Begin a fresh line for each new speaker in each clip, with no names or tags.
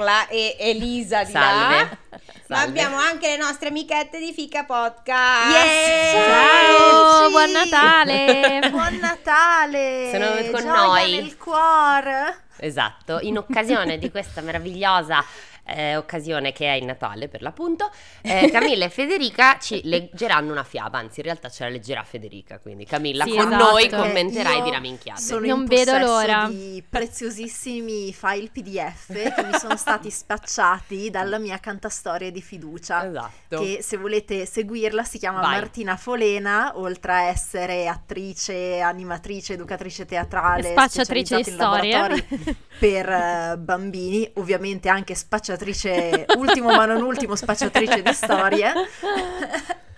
Carla e Elisa di
Salve.
là, ma
Salve.
abbiamo anche le nostre amichette di Fica Podcast.
Ciao, buon Natale.
Buon Natale!
Sono con
Gioia
noi.
nel cuore.
Esatto, in occasione di questa meravigliosa eh, occasione che è il Natale per l'appunto, eh, Camilla e Federica ci leggeranno una fiaba, anzi in realtà ce la leggerà Federica, quindi Camilla
Sì,
con
esatto.
noi
Eh,
commenterai
io
di raminchiate.
Sono
Non
in
vedo l'ora.
di preziosissimi file PDF che mi sono stati spacciati dalla mia cantastoria di fiducia.
Esatto.
Che se volete seguirla si chiama
Vai.
Martina Folena, oltre a essere attrice, animatrice, educatrice teatrale,
Spacciatrice di storie.
per eh, bambini, ovviamente anche spacciatrice, ultimo ma non ultimo, spacciatrice di storie.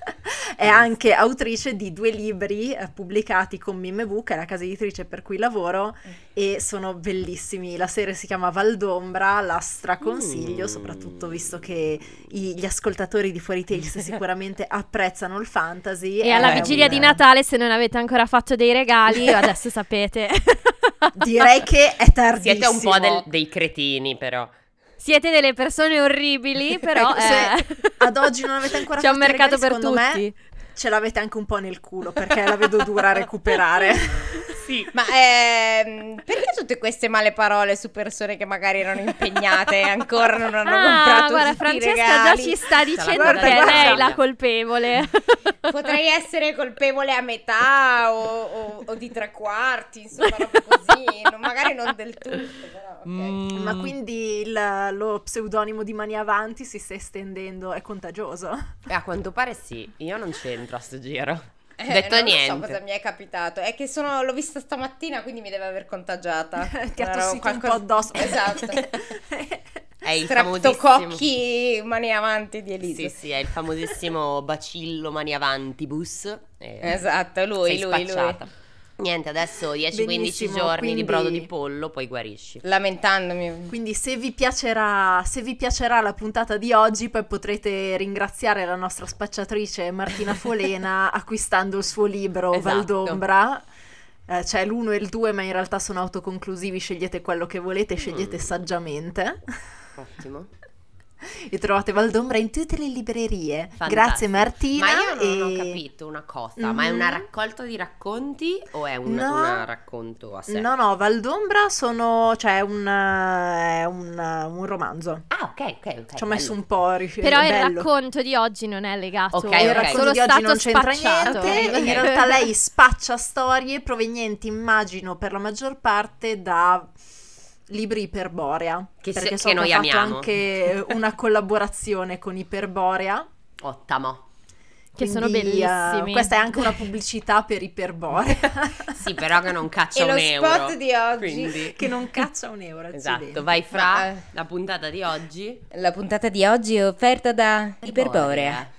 È anche autrice di due libri eh, pubblicati con Mimeboo, che è la casa editrice per cui lavoro, e sono bellissimi. La serie si chiama Valdombra, la straconsiglio,
Mm.
soprattutto visto che i- gli ascoltatori di Fuori Tales sicuramente apprezzano il fantasy.
E alla
È
vigilia
un-
di Natale, se non avete ancora fatto dei regali, adesso sapete.
Direi che è tardissimo.
Siete un po' del- dei cretini però.
Siete delle persone orribili, però
Ecco,
eh,
ad oggi non avete ancora
c'è un
fatto i
mercato
regali,
per
secondo me
tutti.
ce l'avete anche un po' nel culo perché la vedo dura a recuperare.
Sì.
Ma ehm, perché tutte queste male parole su persone che magari erano impegnate e ancora non hanno
Ah,
comprato
guarda, Francesca
regali?
già ci sta dicendo
guarda,
che è
guarda.
lei la colpevole.
Potrei essere colpevole a metà o, o- o di tre quarti, insomma, roba così. non- magari non del tutto, però, ok.
Mm.
Ma quindi il- lo pseudonimo di Mani Avanti si sta estendendo, è contagioso?
Eh, A quanto pare sì, io non c'entro a sto giro.
Eh,
Detto
non
niente.
so cosa mi è capitato. È che sono, l'ho vista stamattina, quindi mi deve aver contagiata.
Ti ha tossito un po'
qualcosa-
addosso.
Esatto.
È il famosissimo
Streptococchi mani avanti di Elisa.
Sì, sì, è il famosissimo bacillo mani avantibus. Eh,
Esatto, lui, lui, lui.
Niente, adesso 10-15
Benissimo,
giorni
quindi-
di brodo di pollo, poi guarisci.
Lamentandomi.
Quindi se vi, piacerà, se vi piacerà la puntata di oggi, poi potrete ringraziare la nostra spacciatrice Martina Folena acquistando il suo libro
Esatto.
Valdombra. Eh, c'è l'uno e il due, ma in realtà sono autoconclusivi, scegliete quello che volete, scegliete
Mm.
saggiamente.
Ottimo.
E trovate Valdombra in tutte le librerie.
Fantastico.
Grazie Martina.
Ma io non
e-
ho capito una cosa, ma è una
Mhm.
raccolta di racconti o è un,
No.
racconto a sé?
No, no, Valdombra sono, cioè, un, eh, è un, un romanzo.
Ah, ok, ok, ok.
Ci ho messo
bello.
un po' a rif-
Però il
bello.
racconto di oggi non è legato.
Ok,
E il racconto
Solo
di oggi non c'entra
spacciato.
niente. In realtà lei spaccia storie provenienti, immagino, per la maggior parte da libri Iperborea.
Che se-
perché
che
so
noi
ha fatto
amiamo.
anche una collaborazione con Iperborea.
Ottamo.
Che sono
quindi, eh,
bellissimi.
questa è anche una pubblicità per Iperborea.
Sì, però che non caccia
E lo
un euro.
spot di oggi.
Quindi...
che non caccia un euro. accidenti.
Esatto, vai fra
Ma, eh.
la puntata di oggi.
La puntata di oggi è offerta da Iperborea.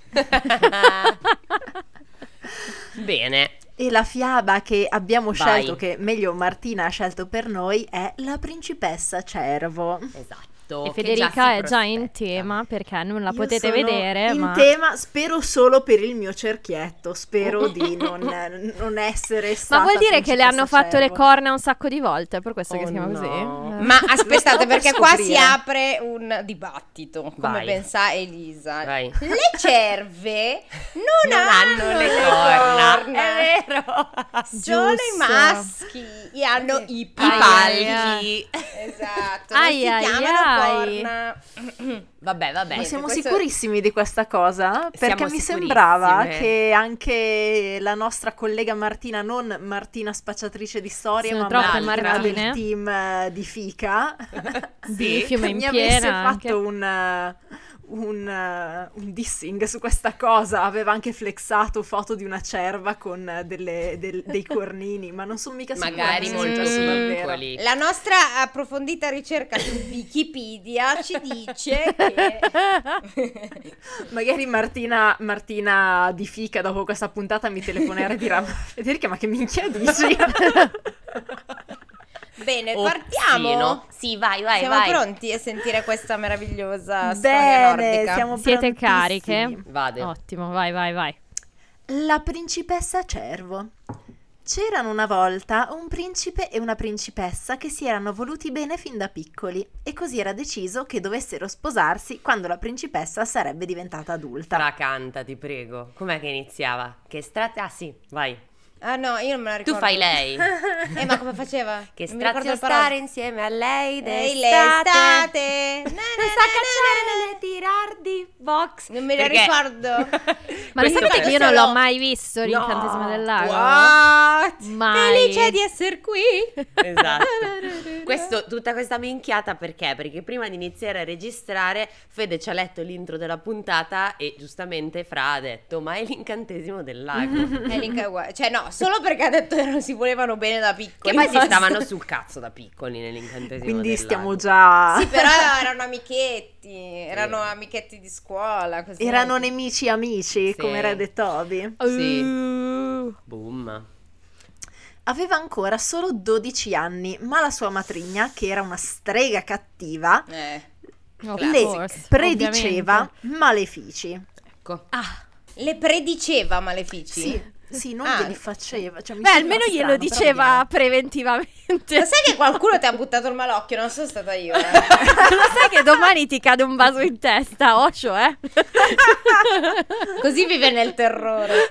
Bene,
E la fiaba che abbiamo
Vai.
scelto, che meglio Martina ha scelto per noi, è La principessa cervo.
esatto.
E
che
Federica
già
è già in
prospetta.
tema perché non la
Io
potete
sono
vedere,
in
ma
tema, spero solo per il mio cerchietto, spero di non, non essere stata
Ma vuol dire che le hanno fatto le corna un sacco di volte, è per questo che
Oh
si chiama
no.
così? Eh.
Ma aspettate,
stavo per
perché qua si apre un dibattito, come
Vai.
ben sa Elisa.
Vai.
Le cerve non,
Non hanno le corna. È vero.
Solo i maschi e hanno i
I
palchi. Esatto, non
Ai,
si
ai,
chiamano
ai.
corna.
Vabbè, vabbè.
Ma siamo
questo-
sicurissimi di questa cosa? Perché
Siamo
mi sembrava che anche la nostra collega Martina, non Martina spacciatrice di storie,
Sono
ma Martina
Martine.
del team eh, di Fica,
Di fiume in
mi avesse
piena anche.
fatto un, un, eh, un dissing su questa cosa. Aveva anche flexato foto di una cerva con eh, delle- del- dei cornini, ma non sono mica sicura
Magari molto piccoli.
La nostra approfondita ricerca su Wikipedia ci dice che
Magari Martina, Martina di Fica dopo questa puntata mi telefonerà e dirà "Ma Federica ma che minchia dici?
Bene,
Ozzino.
partiamo.
Sì, vai, vai,
Siamo
vai.
pronti a sentire questa meravigliosa storia
Bene,
nordica.
siamo
Siete cariche?
Vado.
Ottimo, vai, vai, vai.
La principessa cervo. C'erano una volta un principe e una principessa che si erano voluti bene fin da piccoli e così era deciso che dovessero sposarsi quando la principessa sarebbe diventata adulta.
Tracanta, ti prego. Com'è che iniziava? Che strata... Ah sì, vai.
Ah no, io non me la
Tu
ricordo.
fai lei.
Eh, ma come faceva?
Che strazio stare insieme a lei
Ehi,
d'estate.
l'estate. Na,
Non sa cacciare nelle tirar di box.
Non me la
Perché-
ricordo.
Ma lo sapete che io non l'ho mai visto l'incantesimo
No.
del lago?
What?
Mai.
Felice di essere qui.
Esatto. Questo, tutta questa minchiata perché? Perché prima di iniziare a registrare Fede ci ha letto l'intro della puntata e giustamente Fra ha detto ma è l'incantesimo del lago.
È l'inca uguale. Cioè no, solo perché ha detto che non si volevano bene da piccoli.
che poi si stavano sul cazzo da piccoli nell'incantesimo
Quindi stiamo
lago.
già...
Sì, però erano amichetti, erano amichetti di scuola. Così.
Erano nemici amici,
Sì.
come Red e Toby.
Sì.
Uh,
Boom.
Aveva ancora solo 12 anni, ma la sua matrigna, che era una strega cattiva,
Eh.
le
course,
prediceva
ovviamente.
malefici.
Ecco.
Ah,
Le prediceva malefici?
Sì, sì, non
Ah.
glieli faceva. Cioè, mi
beh, almeno glielo
strano,
diceva preventivamente.
Ma sai che qualcuno ti ha buttato il malocchio? Non sono stata io. Eh.
Lo sai che domani ti cade un vaso in testa, Osho, eh?
Così vive nel terrore.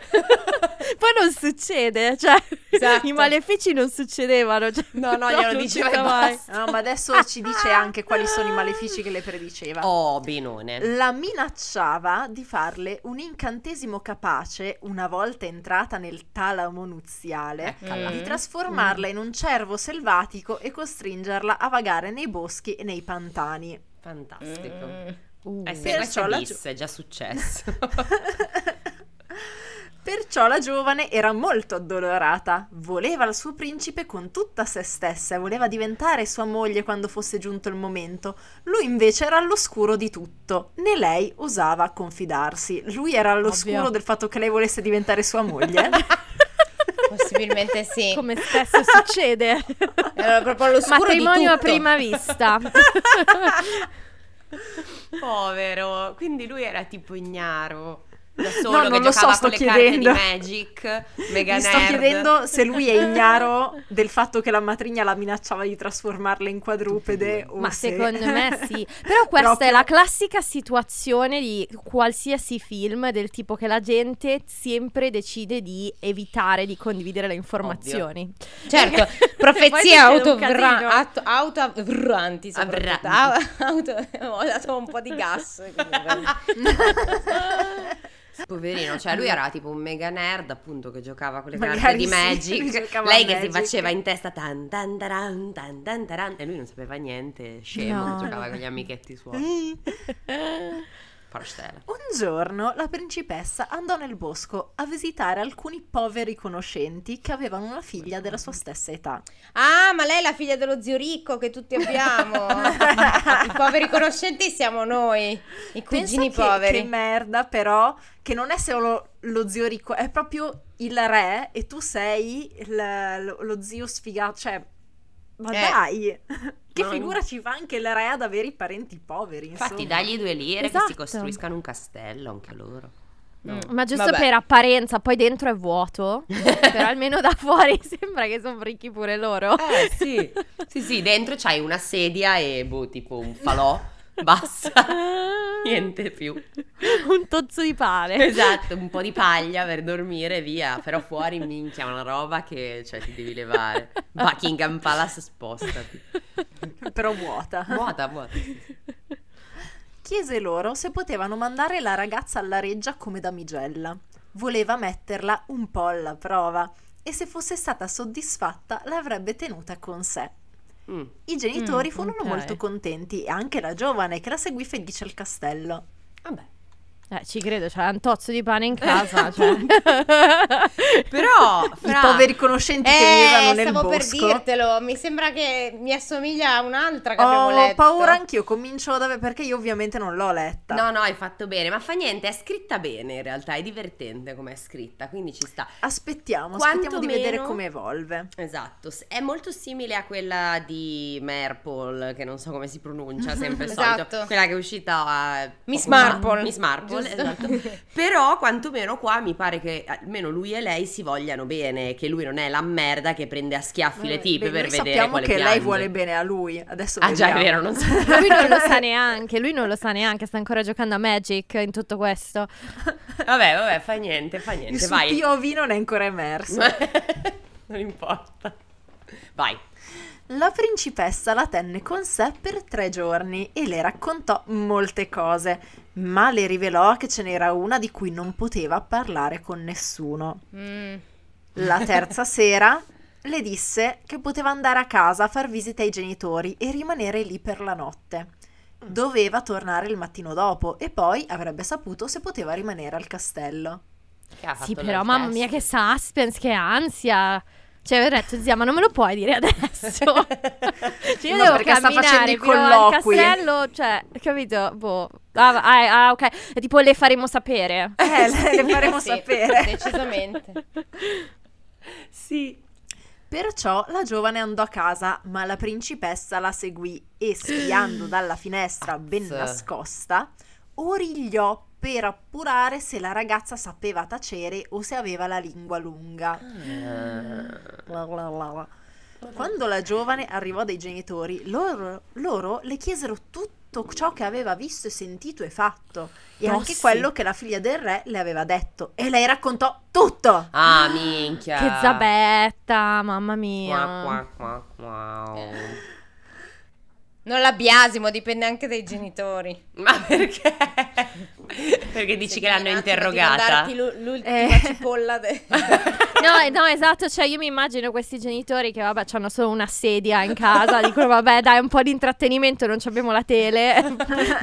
Poi non succede, cioè
Esatto.
i malefici non succedevano. Cioè,
No, no, glielo
non
diceva
mai.
basta.
No, ma adesso ci dice anche quali sono i malefici che le prediceva.
Oh, benone.
La minacciava di farle un incantesimo capace, una volta entrata nel talamo nuziale,
Eccola.
di trasformarla in un cervo selvatico e costringerla a vagare nei boschi e nei pantani.
Fantastico.
Mm.
Uh.
Eh sì,
Perciò
questo è
la
bis, è già successo.
Perciò la giovane era molto addolorata, voleva il suo principe con tutta se stessa e voleva diventare sua moglie quando fosse giunto il momento. Lui invece era all'oscuro di tutto, né lei osava confidarsi. Lui era all'oscuro
Ovvio.
del fatto che lei volesse diventare sua moglie.
Possibilmente sì.
Come spesso succede.
Era proprio all'oscuro
Matrimonio
di
a prima vista.
Povero. Quindi lui era tipo ignaro. Da solo
No,
che
non lo so, sto
con le
chiedendo.
carte di Magic. Mega
Mi sto
nerd.
chiedendo se lui è ignaro del fatto che la matrigna la minacciava di trasformarla in quadrupede o
Ma
se-
secondo me sì. Però questa
Proprio-
è la classica situazione di qualsiasi film del tipo che la gente sempre decide di evitare di condividere le informazioni.
Certo,
Perché
profezie
casino.
auto, autovranti soprattutto.
Avranti.
Au- auto- ho dato un po' di gas.
Poverino, cioè lui era tipo un mega nerd appunto che giocava con le
Magari
carte di Magic. Lei che si
Magic.
faceva in testa tan tan taran, tan tan taran, e lui non sapeva niente, scemo,
No.
giocava con gli amichetti suoi. Farstella.
Un giorno la principessa andò nel bosco a visitare alcuni poveri conoscenti che avevano una figlia della sua stessa età.
Ah, ma lei è la figlia dello zio ricco che tutti abbiamo. I poveri conoscenti siamo noi, i cugini
Pensa che,
poveri.
che merda, però, che non è solo lo zio ricco, è proprio il re e tu sei il- lo, lo zio sfigato. Cioè, ma
Eh.
dai, che figura ci fa anche il re ad avere i parenti poveri?
Infatti
insomma.
dagli due lire che
Esatto.
si costruiscano un castello anche loro. No.
Ma giusto
Vabbè.
per apparenza, poi dentro è vuoto. però almeno da fuori sembra che sono ricchi pure loro.
Eh sì. sì, sì, dentro c'hai una sedia e boh, tipo un falò, basta, niente più.
un tozzo di pane.
Esatto, un po' di paglia per dormire, via. Però fuori minchia una roba che cioè, ti devi levare. Buckingham Palace spostati.
Però vuota.
Vuota, vuota.
Chiese loro se potevano mandare la ragazza alla reggia come damigella. Voleva metterla un po' alla prova e se fosse stata soddisfatta l'avrebbe tenuta con sé.
Mm.
I genitori
Mm,
furono
ok.
molto contenti e anche la giovane che la seguì felice al castello.
Vabbè.
Eh, ci credo, c'è un tozzo di pane in casa. cioè.
Però,
I
fra...
poveri conoscenti che vivevano
Eh,
nel
stavo per
bosco.
dirtelo. Mi sembra che mi assomiglia a un'altra che abbiamo
Ho
letto.
paura anch'io, comincio da perché io ovviamente non l'ho letta.
No, no, hai fatto bene, ma fa niente, è scritta bene in realtà, è divertente come è scritta, quindi ci sta.
Aspettiamo,
Quanto
aspettiamo di vedere
meno-
come evolve.
Esatto, è molto simile a quella di Marple, che non so come si pronuncia, sempre
Esatto.
solito. Quella che è uscita a
Miss
poco fa.
Marple.
Miss Marple, Marvel, esatto. Però quantomeno qua mi pare che almeno lui e lei si vogliano bene, che lui non è la merda che prende a schiaffi le tipe
Beh,
per vedere
sappiamo
quale
che lei
piange.
vuole bene a lui. Adesso
Ah già, è
vediamo.
vero, non so.
Lui non lo sa neanche, lui non lo sa neanche, sta ancora giocando a Magic in tutto questo.
Vabbè, vabbè, fa niente, fa
Il
niente,
suo
vai.
POV non è ancora emerso.
non importa. Vai.
La principessa la tenne con sé per tre giorni e le raccontò molte cose, ma le rivelò che ce n'era una di cui non poteva parlare con nessuno.
Mm.
La terza sera le disse che poteva andare a casa a far visita ai genitori e rimanere lì per la notte. Doveva tornare il mattino dopo e poi avrebbe saputo se poteva rimanere al castello.
Sì, però mamma mia che suspense, che ansia. Cioè, aver detto, zia, ma non me lo puoi dire adesso? cioè, io
No,
devo
perché sta
camminare
facendo i
fino al castello, cioè, capito? Boh. Ah, ah, ah, ok. È tipo le faremo sapere.
Eh, le, le faremo
Sì,
sapere.
Decisamente.
Sì.
Perciò la giovane andò a casa, ma la principessa la seguì e, spiando dalla finestra ben nascosta, origliò per appurare se la ragazza sapeva tacere o se aveva la lingua lunga. La. Quando la giovane arrivò dai genitori, loro, loro le chiesero tutto ciò che aveva visto e sentito e fatto, e
Oh,
anche
sì.
quello che la figlia del re le aveva detto, e lei raccontò tutto.
Ah, minchia.
Che zabetta, mamma mia.
qua, qua, qua.
Non la biasimo, dipende anche dai genitori.
Ma perché? Perché dici che l'hanno interrogata?
darti l'u- l'ultima
Eh.
cipolla. de-
No, eh, no, esatto, cioè io mi immagino questi genitori che vabbè hanno solo una sedia in casa, dicono vabbè dai un po' di intrattenimento, non ci abbiamo la tele,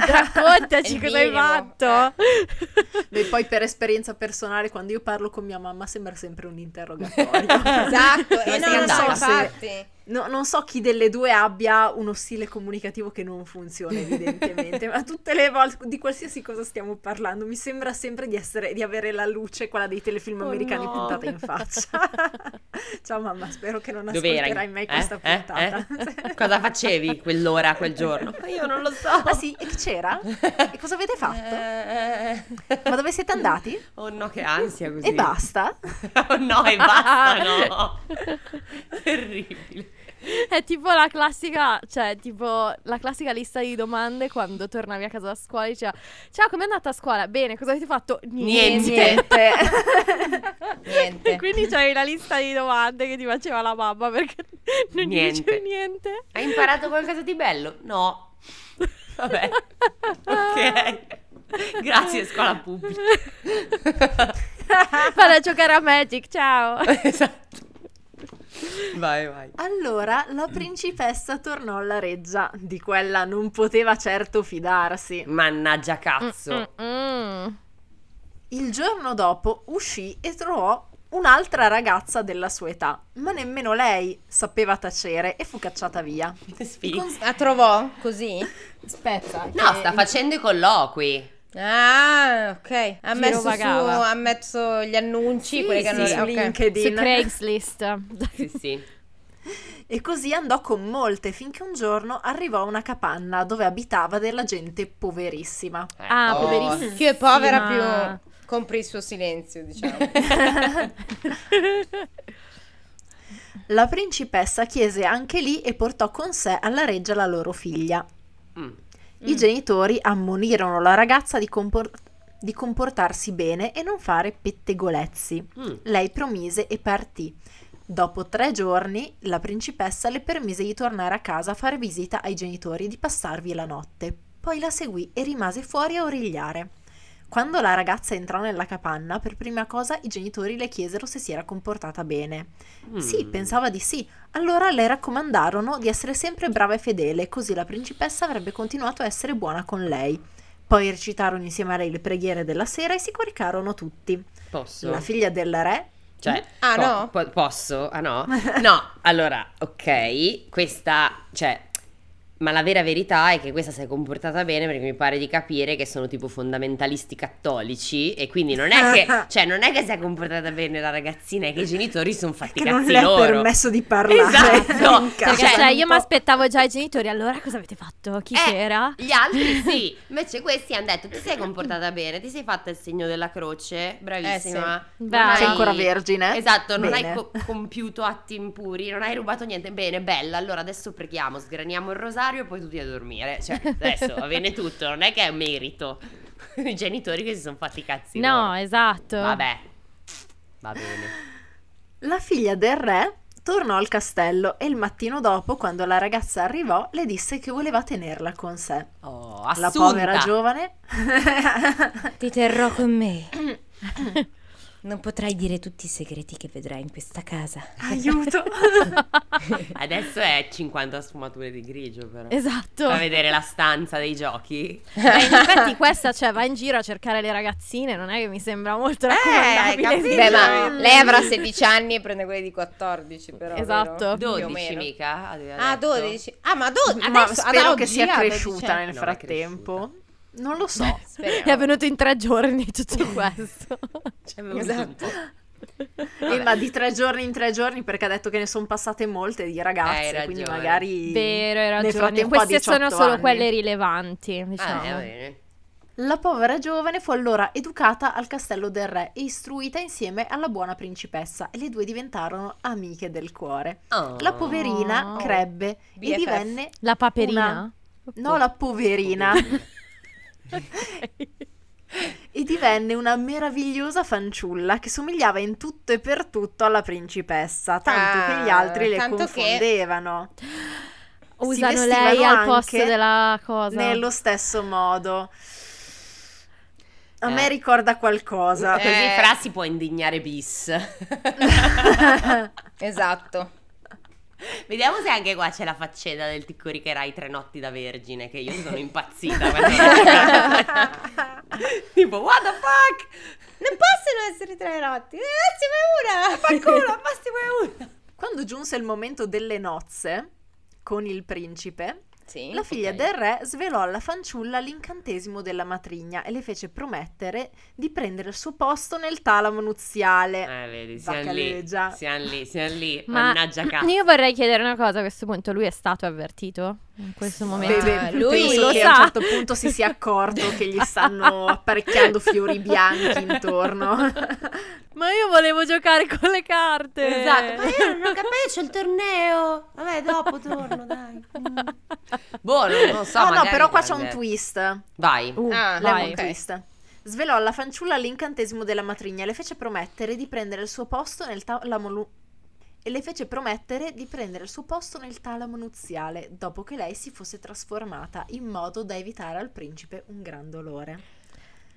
raccontaci cosa hai fatto.
E poi per esperienza personale, quando io parlo con mia mamma sembra sempre un interrogatorio.
esatto, e no,
sei
non so,
andata?
infatti.
No, non so chi delle due abbia uno stile comunicativo che non funziona evidentemente, ma tutte le volte di qualsiasi cosa stiamo parlando mi sembra sempre di, essere, di avere la luce, quella dei telefilm
Oh
americani
no.
puntata in faccia. Ciao mamma, spero che non
Dove
ascolterai mai questa
Eh? Eh?
puntata.
Eh? Cosa facevi quell'ora, quel giorno? Io non lo so.
Ah sì, e che c'era? E cosa avete fatto?
Eh,
Ma dove siete andati?
Oh no, che ansia così.
E basta?
Oh no, e basta, no. Terribile.
È tipo la classica, cioè tipo la classica lista di domande quando tornavi a casa da scuola e diceva ciao com'è andata a scuola? Bene, cosa avete fatto?
Niente.
Niente.
Niente.
E quindi c'avevi la lista di domande che ti faceva la mamma perché non gli
Niente.
dicevi niente.
Hai imparato qualcosa di bello? No. Vabbè. Ok. Grazie, scuola pubblica.
Vado a giocare a Magic, ciao.
esatto. Vai, vai.
Allora la principessa tornò alla reggia, di quella non poteva certo fidarsi.
Mannaggia cazzo.
Mm, mm.
Il giorno dopo uscì e trovò un'altra ragazza della sua età, ma nemmeno lei sapeva tacere e fu cacciata via.
Sfiga.
La trovò così? Aspetta.
No,
che-
sta facendo i colloqui.
Ah, ok. Ha messo, su, ha messo gli annunci,
Sì,
quelli che
sì,
hanno...
su
ok.
LinkedIn.
Su Craigslist.
Sì, sì.
E così andò con molte finché un giorno arrivò a una capanna dove abitava della gente poverissima.
Ah,
Oh.
poverissima.
Più è povera, più compri il suo silenzio, diciamo.
La principessa chiese anche lì e portò con sé alla reggia la loro figlia.
Mm.
I genitori ammonirono la ragazza di, compor- di comportarsi bene e non fare pettegolezzi.
Mm.
Lei promise e partì. Dopo tre giorni la principessa le permise di tornare a casa a fare visita ai genitori e di passarvi la notte. Poi la seguì e rimase fuori a origliare. Quando la ragazza entrò nella capanna, per prima cosa i genitori le chiesero se si era comportata bene.
Mm.
Sì, pensava di sì. Allora le raccomandarono di essere sempre brava e fedele, così la principessa avrebbe continuato a essere buona con lei. Poi recitarono insieme a lei le preghiere della sera e si coricarono tutti.
Posso?
La figlia del re
Cioè,
Ah,
po-
no?
po- posso? Ah no? No, allora, ok, questa, cioè, Ma la vera verità è che questa si è comportata bene perché mi pare di capire che sono tipo fondamentalisti cattolici e quindi non è che, cioè, non è che si è comportata bene la ragazzina, è che i genitori sono fatti
che non le è
loro.
permesso di parlare
Esatto.
in casa.
Perché cioè, io mi aspettavo già i genitori, allora cosa avete fatto? Chi
Eh,
c'era?
Gli altri sì, invece questi hanno detto ti sei comportata bene, ti sei fatta il segno della croce, bravissima.
Eh
Non
Brava.
Sei ancora vergine?
Esatto, non
Bene.
hai co- compiuto atti impuri, non hai rubato niente. Bene, bella, allora adesso preghiamo, sgraniamo il rosario e poi tutti a dormire. Cioè, adesso va bene tutto, non è che è merito. I genitori che si sono fatti cazzi
No,
loro.
esatto.
Vabbè, va bene.
La figlia del re tornò al castello e il mattino dopo, quando la ragazza arrivò, le disse che voleva tenerla con sé.
Oh,
La
assunta.
povera giovane
Ti terrò con me. Non potrai dire tutti i segreti che vedrai in questa casa.
Aiuto!
Adesso è 50 sfumature di grigio, però.
Esatto.
Fa vedere la stanza dei giochi.
Beh, in effetti questa, cioè, va in giro a cercare le ragazzine, non è che mi sembra molto raccomandabile.
capito?
sì.
Beh, ma lei avrà 16 anni e prende quelli di 14, però.
Esatto.
vero? Più o
12
meno.
mica.
Ah,
detto.
12. Ah, ma 12.
Ma
Adesso, ad
spero che sia cresciuta
12 anni.
nel
Non è
frattempo. Non lo so.
Speriamo.
È avvenuto in tre giorni tutto questo.
Ci è voluto un
Esatto.
Eh, ma di tre giorni in tre giorni, perché ha detto che ne sono passate molte di ragazze,
ragione.
quindi magari...
Vero, hai
Nel
ragione. Queste sono
18
solo
anni.
quelle rilevanti, diciamo.
Ah, va bene.
La povera giovane fu allora educata al castello del re e istruita insieme alla buona principessa e le due diventarono amiche del cuore.
Oh.
La poverina crebbe e
BFF.
divenne...
La paperina?
No, la poverina. E divenne una meravigliosa fanciulla che somigliava in tutto e per tutto alla principessa, tanto
Ah,
che gli altri le confondevano.
Usano lei al posto della cosa.
Nello stesso modo. A
Eh.
me ricorda qualcosa.
Così
Eh.
Fra si può indignare bis.
Esatto.
Vediamo se anche qua c'è la faccenda del ti coricherai tre notti da vergine, che io sono impazzita. tipo, what the fuck?
Non possono essere tre notti. Ne massimo una.
Fa culo, è una.
Quando giunse il momento delle nozze con il principe,
Sì.
la figlia
ok.
del re svelò alla fanciulla l'incantesimo della matrigna e le fece promettere di prendere il suo posto nel talamo nuziale.
Eh, vedi, siamo lì, siamo lì, siamo lì.
Ma
Mannaggia cazzo.
io vorrei chiedere una cosa a questo punto. Lui è stato avvertito in questo momento?
Beh, beh,
lui
penso
lo
che
sa.
a un certo punto si sia accorto che gli stanno apparecchiando fiori bianchi intorno.
Ma io volevo giocare con le carte.
Esatto, ma io non ho capito, c'è il torneo. Vabbè, dopo torno, dai. Mm. Boh, non, non so.
no, no,
magari
però qua c'è un twist.
Vai.
Uh,
Ah,
vai.
Lemon
ok.
twist. Svelò alla fanciulla l'incantesimo della matrigna e le fece promettere di prendere il suo posto nel talamo lu- e le fece promettere di prendere il suo posto nel talamo nuziale dopo che lei si fosse trasformata in modo da evitare al principe un gran dolore.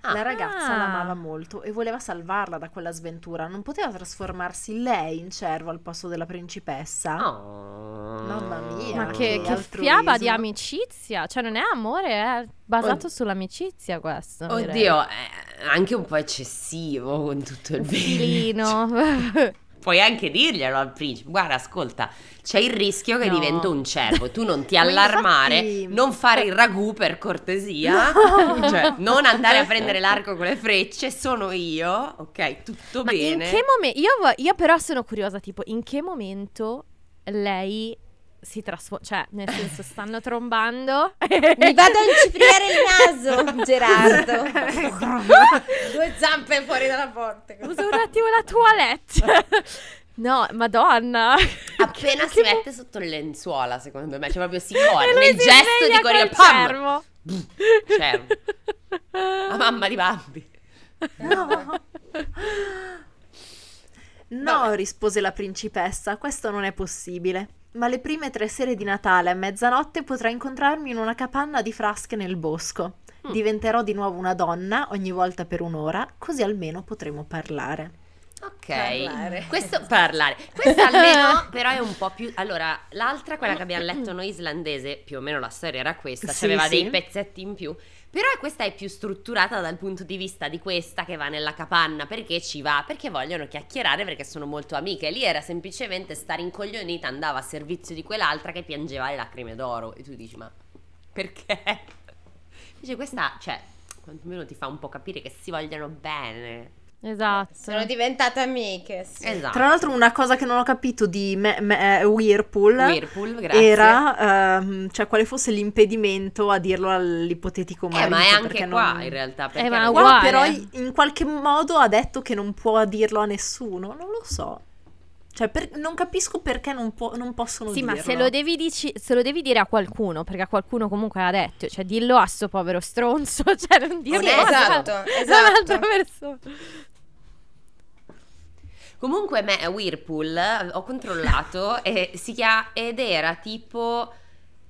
Ah.
La ragazza
Ah.
l'amava molto e voleva salvarla da quella sventura. Non poteva trasformarsi lei in cervo al posto della principessa.
Oh.
Mamma mia.
Ma
Ah,
che,
che
fiaba di amicizia. Cioè, non è amore, è basato
Od-
sull'amicizia questo. direi.
Oddio, è anche un po' eccessivo con tutto il bene.
Filino.
Puoi anche dirglielo al principe. Guarda, ascolta, c'è il rischio che
No.
divento un cervo. Tu non ti
Ma
allarmare,
infatti-
non fare il ragù per cortesia. Cioè, non andare a prendere l'arco con le frecce. Sono io, ok? Tutto
Ma in
bene.
che momento? Io, vo- io però sono curiosa, tipo, in che momento lei si trasforma? Cioè, nel senso, stanno trombando.
Mi vado a incipriare il naso, Gerardo. Due zampe fuori dalla porta.
Uso un attimo la toilette. no, madonna.
Appena
Che-
si mette sotto le lenzuola, secondo me, cioè proprio si corre
si
gesto di correre. Pam!
cervo.
Cervo. La mamma di Bambi.
No. No, rispose la principessa, questo non è possibile. Ma le prime tre sere di Natale a mezzanotte potrai incontrarmi in una capanna di frasche nel bosco.
Mm.
Diventerò di nuovo una donna ogni volta per un'ora, così almeno potremo parlare.
Ok,
Parlare.
questo parlare. Questa almeno però è un po' più. Allora, l'altra, quella che abbiamo letto noi islandese, più o meno la storia era questa,
Sì,
aveva
sì.
dei pezzetti in più. Però questa è più strutturata dal punto di vista di questa che va nella capanna, perché ci va? Perché vogliono chiacchierare, perché sono molto amiche. Lì era semplicemente stare incoglionita, andava a servizio di quell'altra che piangeva le lacrime d'oro. E tu dici, ma perché invece questa, cioè, quantomeno ti fa un po' capire che si vogliono bene.
Esatto.
Sono diventate amiche. Sì.
Esatto.
Tra l'altro una cosa che non ho capito di Me- Me- eh, Whirlpool,
Whirlpool,
era ehm, cioè quale fosse l'impedimento a dirlo all'ipotetico marito.
Eh, ma è anche qua
non-
in realtà. Perché
ma
non-
Qua però in qualche modo ha detto che non può dirlo a nessuno, non lo so. Cioè, per- non capisco perché non, può- non possono
Sì,
dirlo.
ma se lo, devi dici- se lo devi dire a qualcuno, perché a qualcuno comunque l'ha detto, cioè dillo a sto povero stronzo, cioè non dirlo
Sì,
a-
esatto,
a
esatto.
un'altra persona.
Comunque me Whirlpool ho controllato e si chiama ed era tipo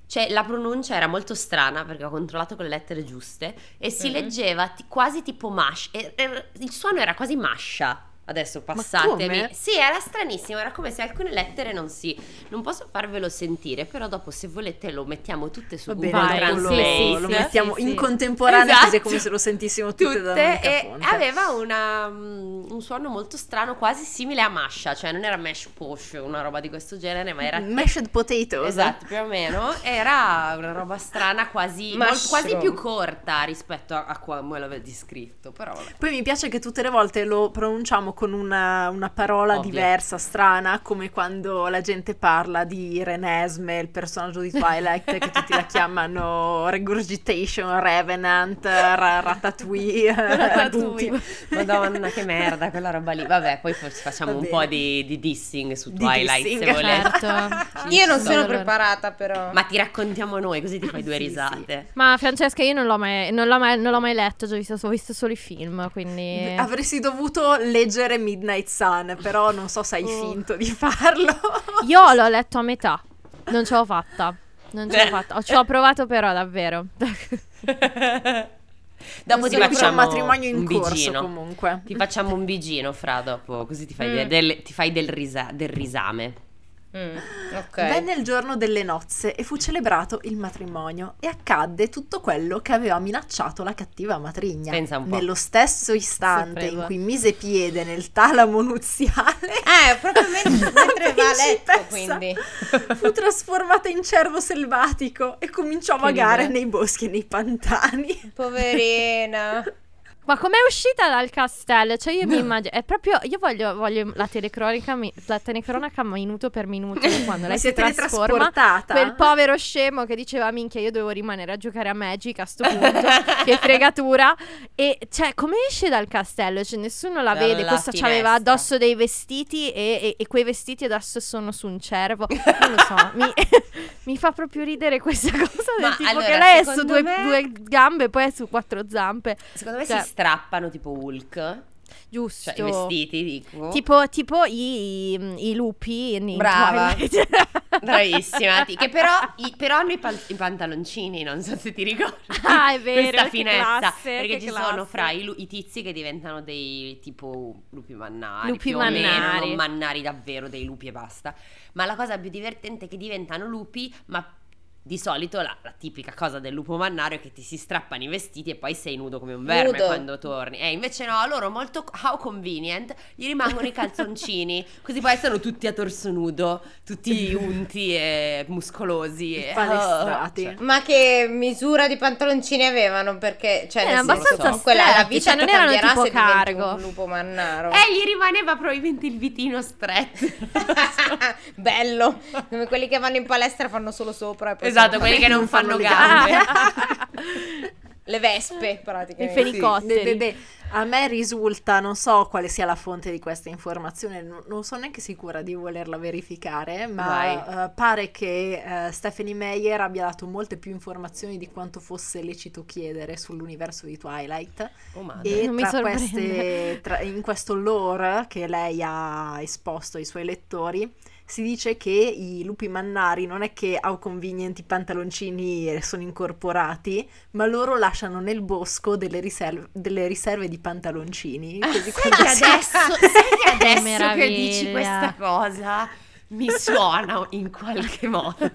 cioè la pronuncia era molto strana perché ho controllato con le lettere giuste e si
Mhm.
leggeva ti- quasi tipo mash e- e- il suono era quasi mascia. Adesso passatemi. Sì, era stranissimo, era come se alcune lettere non si non posso farvelo sentire, però dopo se volete lo mettiamo tutte su Google
Vai,
lo,
Translate.
lo
sì,
mettiamo
sì,
in
sì.
contemporanea così
Esatto.
come se lo sentissimo tutte,
tutte e aveva una, mm, un suono molto strano, quasi simile a mascia, cioè non era mash posh, una roba di questo genere, ma era
Mashed potatoes.
Esatto, più o meno. Era una roba strana, quasi, mol-
Mushroom.
quasi più corta rispetto a, a come l'avevo descritto. Però vabbè.
Poi mi piace che tutte le volte lo pronunciamo con una, una parola
Ovvio.
diversa, strana, come quando la gente parla di Renesme, il personaggio di Twilight, che tutti la chiamano Regurgitation, Revenant, ra- Ratatouille, Raguti.
Madonna, che merda quella roba lì. Vabbè, poi forse facciamo
Va
un po' di, di dissing su
Di
Twilight
dissing.
se volete.
Certo.
Io non
Sì,
sono
allora.
preparata però.
Ma ti raccontiamo noi, così ti fai due
Sì, sì.
risate.
Ma Francesca, io non l'ho mai, non l'ho mai, non l'ho mai letto, ho visto, ho visto solo i film, quindi...
Avresti dovuto leggere Midnight Sun, però non so se hai
Oh.
finto di farlo.
Io l'ho letto a metà, non ce l'ho fatta. Non ce l'ho fatta. Ci ho provato però, davvero.
dopo ti
C'è un
facciamo
matrimonio in
un
corso
bigino.
comunque.
Ti facciamo un bigino fra dopo, così ti fai,
Mm.
de- del, ti fai del, risa- del risame.
Mm, ok.
Venne il giorno delle nozze e fu celebrato il matrimonio e accadde tutto quello che aveva minacciato la cattiva matrigna.
Pensa un po'.
Nello stesso istante in cui mise piede nel talamo nuziale,
Eh, proprio mentre, mentre va letto, quindi.
fu trasformata in cervo selvatico e cominciò a vagare nei boschi e nei pantani.
Poverina.
Ma com'è uscita dal castello? Cioè io mi immagino, è proprio, io voglio, voglio la telecronaca, mi- la telecronaca minuto per minuto di quando lei si trasforma. Quel povero scemo che diceva minchia io devo rimanere a giocare a Magic a sto punto, che fregatura. E cioè come esce dal castello? Cioè nessuno la vede, questa
finestra.
aveva addosso dei vestiti e, e- e quei vestiti adesso sono su un cervo. Non lo so, mi, mi fa proprio ridere questa cosa del
Ma
tipo
allora,
che lei è su due,
me-
due gambe e poi è su quattro zampe.
Secondo me
Cioè-
si strappano tipo Hulk,
Giusto.
cioè i vestiti, dico.
Tipo, tipo i, i lupi in
Brava. Bravissima, che però, i- però hanno i, pan- i pantaloncini, non so se ti ricordi.
Ah, è vero,
Questa finezza,
classe,
perché ci
classe.
sono fra i, i tizi che diventano dei tipo lupi mannari,
Lupi
o meno,
mannari.
non mannari davvero, dei lupi e basta. Ma la cosa più divertente è che diventano lupi, ma di solito la, la tipica cosa del lupo mannario è che ti si strappano i vestiti e poi sei nudo come un verme
Nudo.
quando torni. E invece no, a loro molto how convenient, gli rimangono i calzoncini, così poi sono tutti a torso nudo, tutti unti e muscolosi e
Palestrati.
cioè,
Ma che misura di pantaloncini avevano? Perché, cioè, nel senso,
abbastanza
quella la vita
cioè, non erano
cambierà
tipo cargo.
un lupo mannaro.
E gli rimaneva probabilmente il vitino stretto.
Bello, come quelli che vanno in palestra fanno solo sopra. E poi
esatto, quelli che non fanno
le
gambe.
Le vespe,
I
praticamente.
fenicotteri.
Beh, beh, beh, a me risulta, non so quale sia la fonte di questa informazione, non, non sono neanche sicura di volerla verificare, ma eh, pare che eh, Stephanie Meyer abbia dato molte più informazioni di quanto fosse lecito chiedere sull'universo di Twilight.
Oh.
E
Non mi
tra
sorprende.
queste, tra- in questo lore che lei ha esposto ai suoi lettori, si dice che i lupi mannari non è che how convenient i pantaloncini sono incorporati, ma loro lasciano nel bosco delle riserve, delle riserve di pantaloncini. Così
Sai che
si-
adesso, sai che adesso che dici questa cosa mi suona in qualche modo.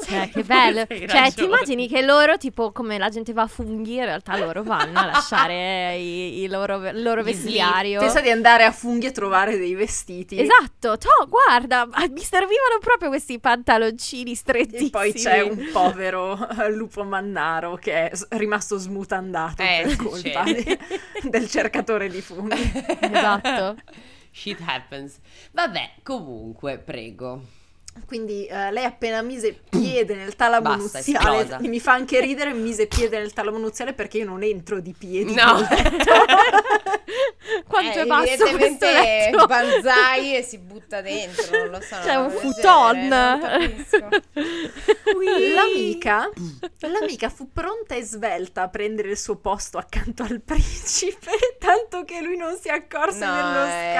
Cioè, che bello. Cioè,
ragione.
ti immagini che loro, tipo, come la gente va a funghi, in realtà loro vanno a lasciare i, i loro, il loro vestiario.
Pensa di andare a funghi e trovare dei vestiti.
Esatto, to, guarda, mi servivano proprio questi pantaloncini strettissimi.
E poi c'è un povero lupo mannaro che è rimasto smutandato
Eh,
per colpa di- del cercatore di funghi.
Esatto.
Shit happens. Vabbè, comunque, prego.
Quindi eh, lei appena mise piede nel talamo
Basta,
nuziale,
esplosa.
mi fa anche ridere, mise piede nel talamo nuziale perché io non entro di piedi.
No.
Quanto
Eh,
è basso questo
evidentemente
letto?
banzai e si butta dentro, non lo so.
C'è
una
un futon.
L'amica, l'amica fu pronta e svelta a prendere il suo posto accanto al principe, tanto che lui non si accorse
No,
dello
era-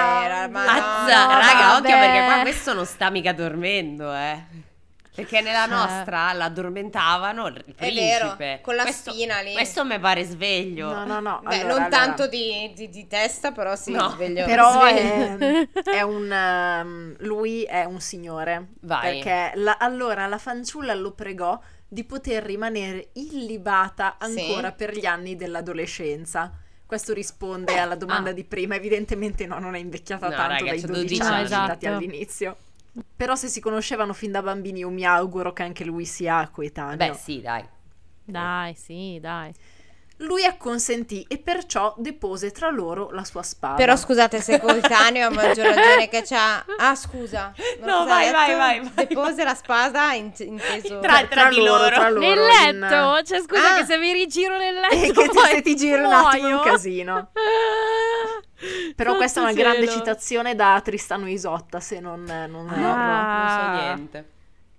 scambio.
ma
Mazza,
no,
raga,
vabbè.
occhio perché qua questo non sta mica dormendo, eh. Perché nella
Cioè.
nostra l'addormentavano il
È
principe.
vero, con la
Questo-
spina lì.
Questo mi pare sveglio.
No, no, no.
Beh,
allora,
non
allora.
tanto di, di- di testa, però sì,
No,
sveglio.
Però
sveglio.
è, è un ehm, lui è un signore
Vai.
perché la- allora la fanciulla lo pregò di poter rimanere illibata ancora
Sì.
per gli anni dell'adolescenza. Questo risponde alla domanda
Ah.
di prima. Evidentemente no, non è invecchiata
No,
tanto
raga,
dai
c'ha
12
12
anni
anni.
citati
Esatto.
all'inizio. Però se si conoscevano fin da bambini, io mi auguro che anche lui sia coetaneo.
Beh, sì, dai.
Dai, sì, dai.
Lui acconsentì e perciò depose tra loro la sua spada.
Però scusate, se coetaneo a maggior ragione che c'ha... Ah, scusa.
No, vai, vai, vai, vai.
Depose la spada, in- inteso...
Tra- tra di loro.
tra loro
Nel
in-
letto? Cioè, scusa
Ah.
che se mi rigiro nel
E
letto
che ti-
poi
se ti giri un attimo è un
muoio.
casino. Però
Santo
questa è una grande
cielo.
citazione da Tristano e Isotta, se non, non
Ah.
erro.
Non so niente.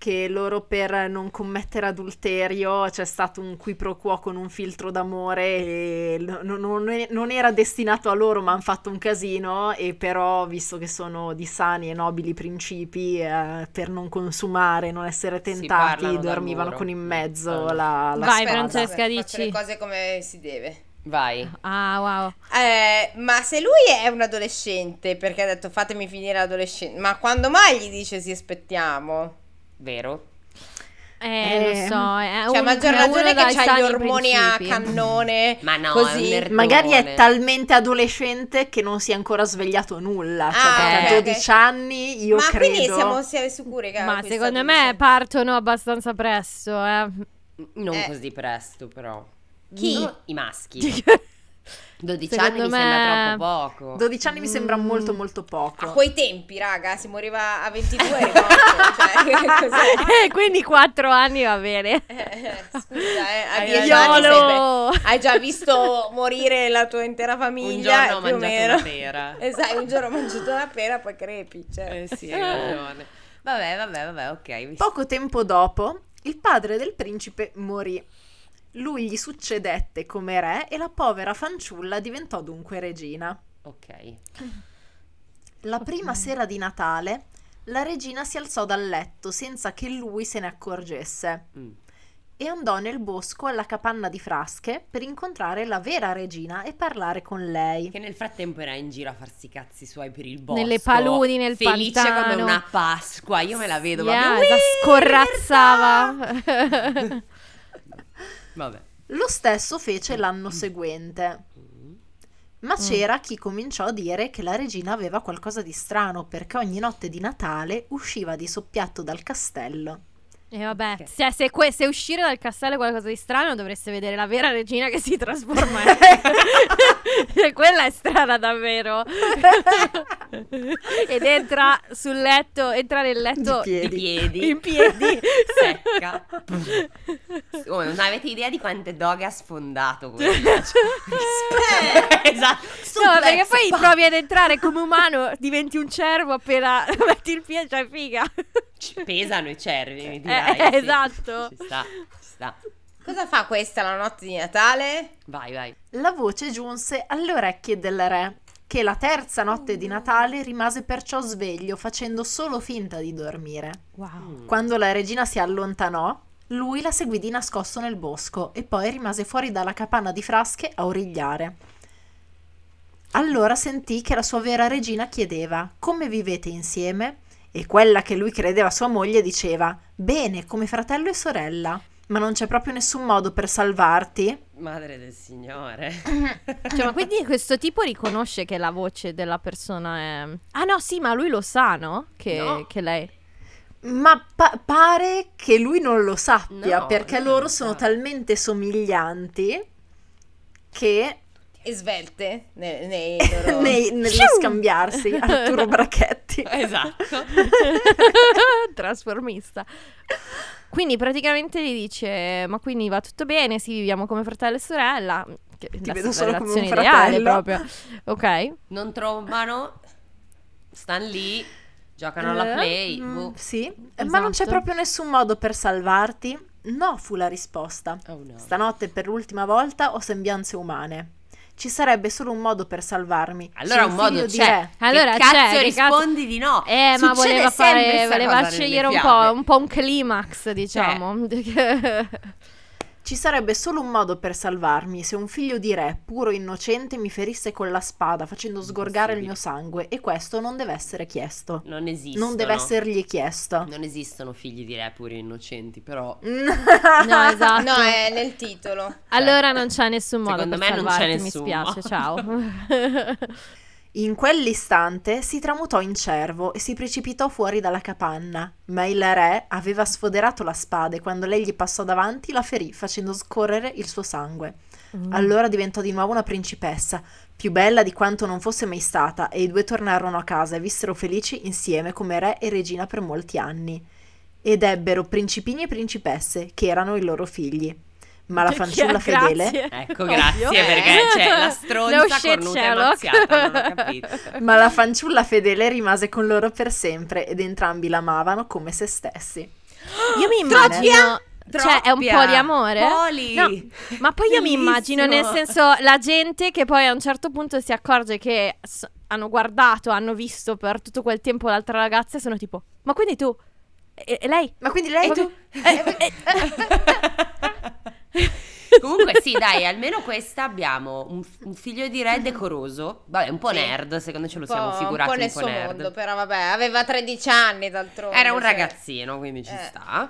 Che loro per non commettere adulterio c'è stato un qui pro quo con un filtro d'amore e no- no- non, è- non era destinato a loro ma hanno fatto un casino e però visto che sono di sani e nobili principi eh, per non consumare, non essere
Si
tentati dormivano con in mezzo
Allora.
la, la
Vai,
spada.
Francesca.
Faccio
dici?
le cose come si deve.
Vai.
Ah, wow.
Eh, ma se lui è un adolescente, perché ha detto fatemi finire l'adolescente, ma quando mai gli dice sì aspettiamo?
Vero?
Eh,
Eh,
lo so, è
Cioè, a
un-
maggior
è
ragione che c'ha gli ormoni a
principi.
cannone.
Ma no,
così.
è.
Magari è talmente adolescente che non si è ancora svegliato nulla. Cioè,
Ah,
perché
ok,
a
ok.
12 anni io
ma
credo.
quindi siamo, siamo sicuri che
Ma secondo me
dice-
partono abbastanza presto, eh.
Non
Eh.
così presto, però.
Chi?
No, I maschi. 12 anni
Secondo
mi
me-
sembra troppo poco.
12 anni mi sembra
Mm.
molto molto poco.
A quei tempi, raga, si moriva a 22 e eri morto, cioè?
Eh, Quindi quattro anni va bene.
Eh, scusa, eh, a
Hai
10
ragione.
anni sei hai già visto morire la tua intera famiglia.
Un giorno ho mangiato
meno.
una pera.
Esatto, un giorno ho mangiato una pera, poi crepi. Cioè.
Eh sì, hai ragione. Vabbè, vabbè, vabbè, ok.
Poco tempo dopo, il padre del principe morì. Lui gli succedette come re e la povera fanciulla diventò dunque regina.
Ok.
La prima
Ok.
sera di Natale, la regina si alzò dal letto senza che lui se ne accorgesse
Mm.
e andò nel bosco alla capanna di Frasche per incontrare la vera regina e parlare con lei.
Che nel frattempo era in giro a farsi i cazzi suoi per il bosco.
Nelle paludi, nel
Felice
pantano.
come una Pasqua. Io me la vedo
Yeah,
proprio.
la scorrazzava.
Vabbè.
Lo stesso fece l'anno seguente. Ma c'era chi cominciò a dire che la regina aveva qualcosa di strano perché ogni notte di Natale usciva di soppiatto dal castello.
E vabbè,
Ok.
se, se, que- se uscire dal castello è qualcosa di strano, dovreste vedere la vera regina che si trasforma. Cioè, Quella è strana davvero. Ed entra sul letto, entra nel letto
Di
Di
piedi.
piedi.
in piedi.
Secca. Oh, non avete idea di quante doghe ha sfondato quello. esatto.
No, perché
Suplex,
poi
pa-
provi ad entrare come umano, diventi un cervo appena metti il piede, cioè figa.
Ci pesano i cervi, mi
Eh,
dirai.
eh,
sì.
esatto.
Ci sta, ci sta.
Cosa fa questa la notte di Natale?
Vai, vai.
La voce giunse alle orecchie del re, che la terza notte di Natale rimase perciò sveglio facendo solo finta di dormire.
Wow.
Mm.
Quando la regina si allontanò, lui la seguì di nascosto nel bosco e poi rimase fuori dalla capanna di frasche a origliare. Allora sentì che la sua vera regina chiedeva come vivete insieme E quella che lui credeva sua moglie diceva: Bene, come fratello e sorella, ma non c'è proprio nessun modo per salvarti?
Madre del Signore.
Cioè, ma quindi questo tipo riconosce che la voce della persona è... Ah no, sì, ma lui lo sa, no? Che,
No.
che lei...
Ma pa- pare che lui non lo sappia
No,
perché
non
loro
lo
sono talmente somiglianti che
E svelte nei, nei loro...
nei- nello scambiarsi Arturo Brachetti.
esatto.
Trasformista. Quindi praticamente gli dice: Ma quindi va tutto bene? Sì, viviamo come fratello e sorella. Che Ti
vedo solo come un fratello.
proprio. Ok.
Non trombano, stan lì, giocano alla
Eh,
play.
mm,
boh.
sì, Eh, ma non c'è
Esatto.
proprio nessun modo per salvarti? No, fu la risposta.
Oh no.
Stanotte per l'ultima volta ho sembianze umane. Ci sarebbe solo un modo per salvarmi.
Allora
Sono
un modo c'è.
Allora
che cazzo
c'è, che
rispondi di no?
Eh, ma
Succede
voleva,
sempre
fare, voleva scegliere un po', un po' un climax, diciamo.
Ci sarebbe solo un modo per salvarmi se un figlio di re, puro e innocente, mi ferisse con la spada facendo sgorgare il mio sangue e questo non deve essere chiesto.
Non esistono.
Non deve essergli chiesto.
Non esistono figli di re pure innocenti, però
no, esatto.
No, è nel titolo.
Allora non c'è nessun modo
Secondo
per
me non c'è
salvarti, mi
nessun
spiace, ciao.
In quell'istante si tramutò in cervo e si precipitò fuori dalla capanna, ma il re aveva sfoderato la spada e quando lei gli passò davanti la ferì facendo scorrere il suo sangue.
Mm.
Allora diventò di nuovo una principessa, più bella di quanto non fosse mai stata, e i due tornarono a casa e vissero felici insieme come re e regina per molti anni. Ed ebbero principini e principesse, che erano i loro figli. Ma la fanciulla fedele
grazie.
ecco,
Ovvio.
grazie perché c'è la
No
stronza
shit,
cornuta e mazziata, non ho capito.
Ma la fanciulla fedele rimase con loro per sempre ed entrambi l'amavano come se stessi.
Io mi immagino... Cioè, è un
Troppia.
po' di amore?
Poli.
No, ma poi io mi immagino, nel senso, la gente che poi a un certo punto si accorge che s- hanno guardato, hanno visto per tutto quel tempo l'altra ragazza e sono tipo, ma quindi tu? E, e lei?
Ma quindi lei...
E tu? Eh, eh,
Comunque sì, dai, almeno questa abbiamo un, un figlio di re decoroso. Vabbè, un po'
Sì.
nerd, secondo ce lo siamo figurati
un po'
un po'
suo
nerd.
mondo, però vabbè, aveva 13 anni d'altronde.
Era un
cioè.
ragazzino, quindi ci
Eh.
sta.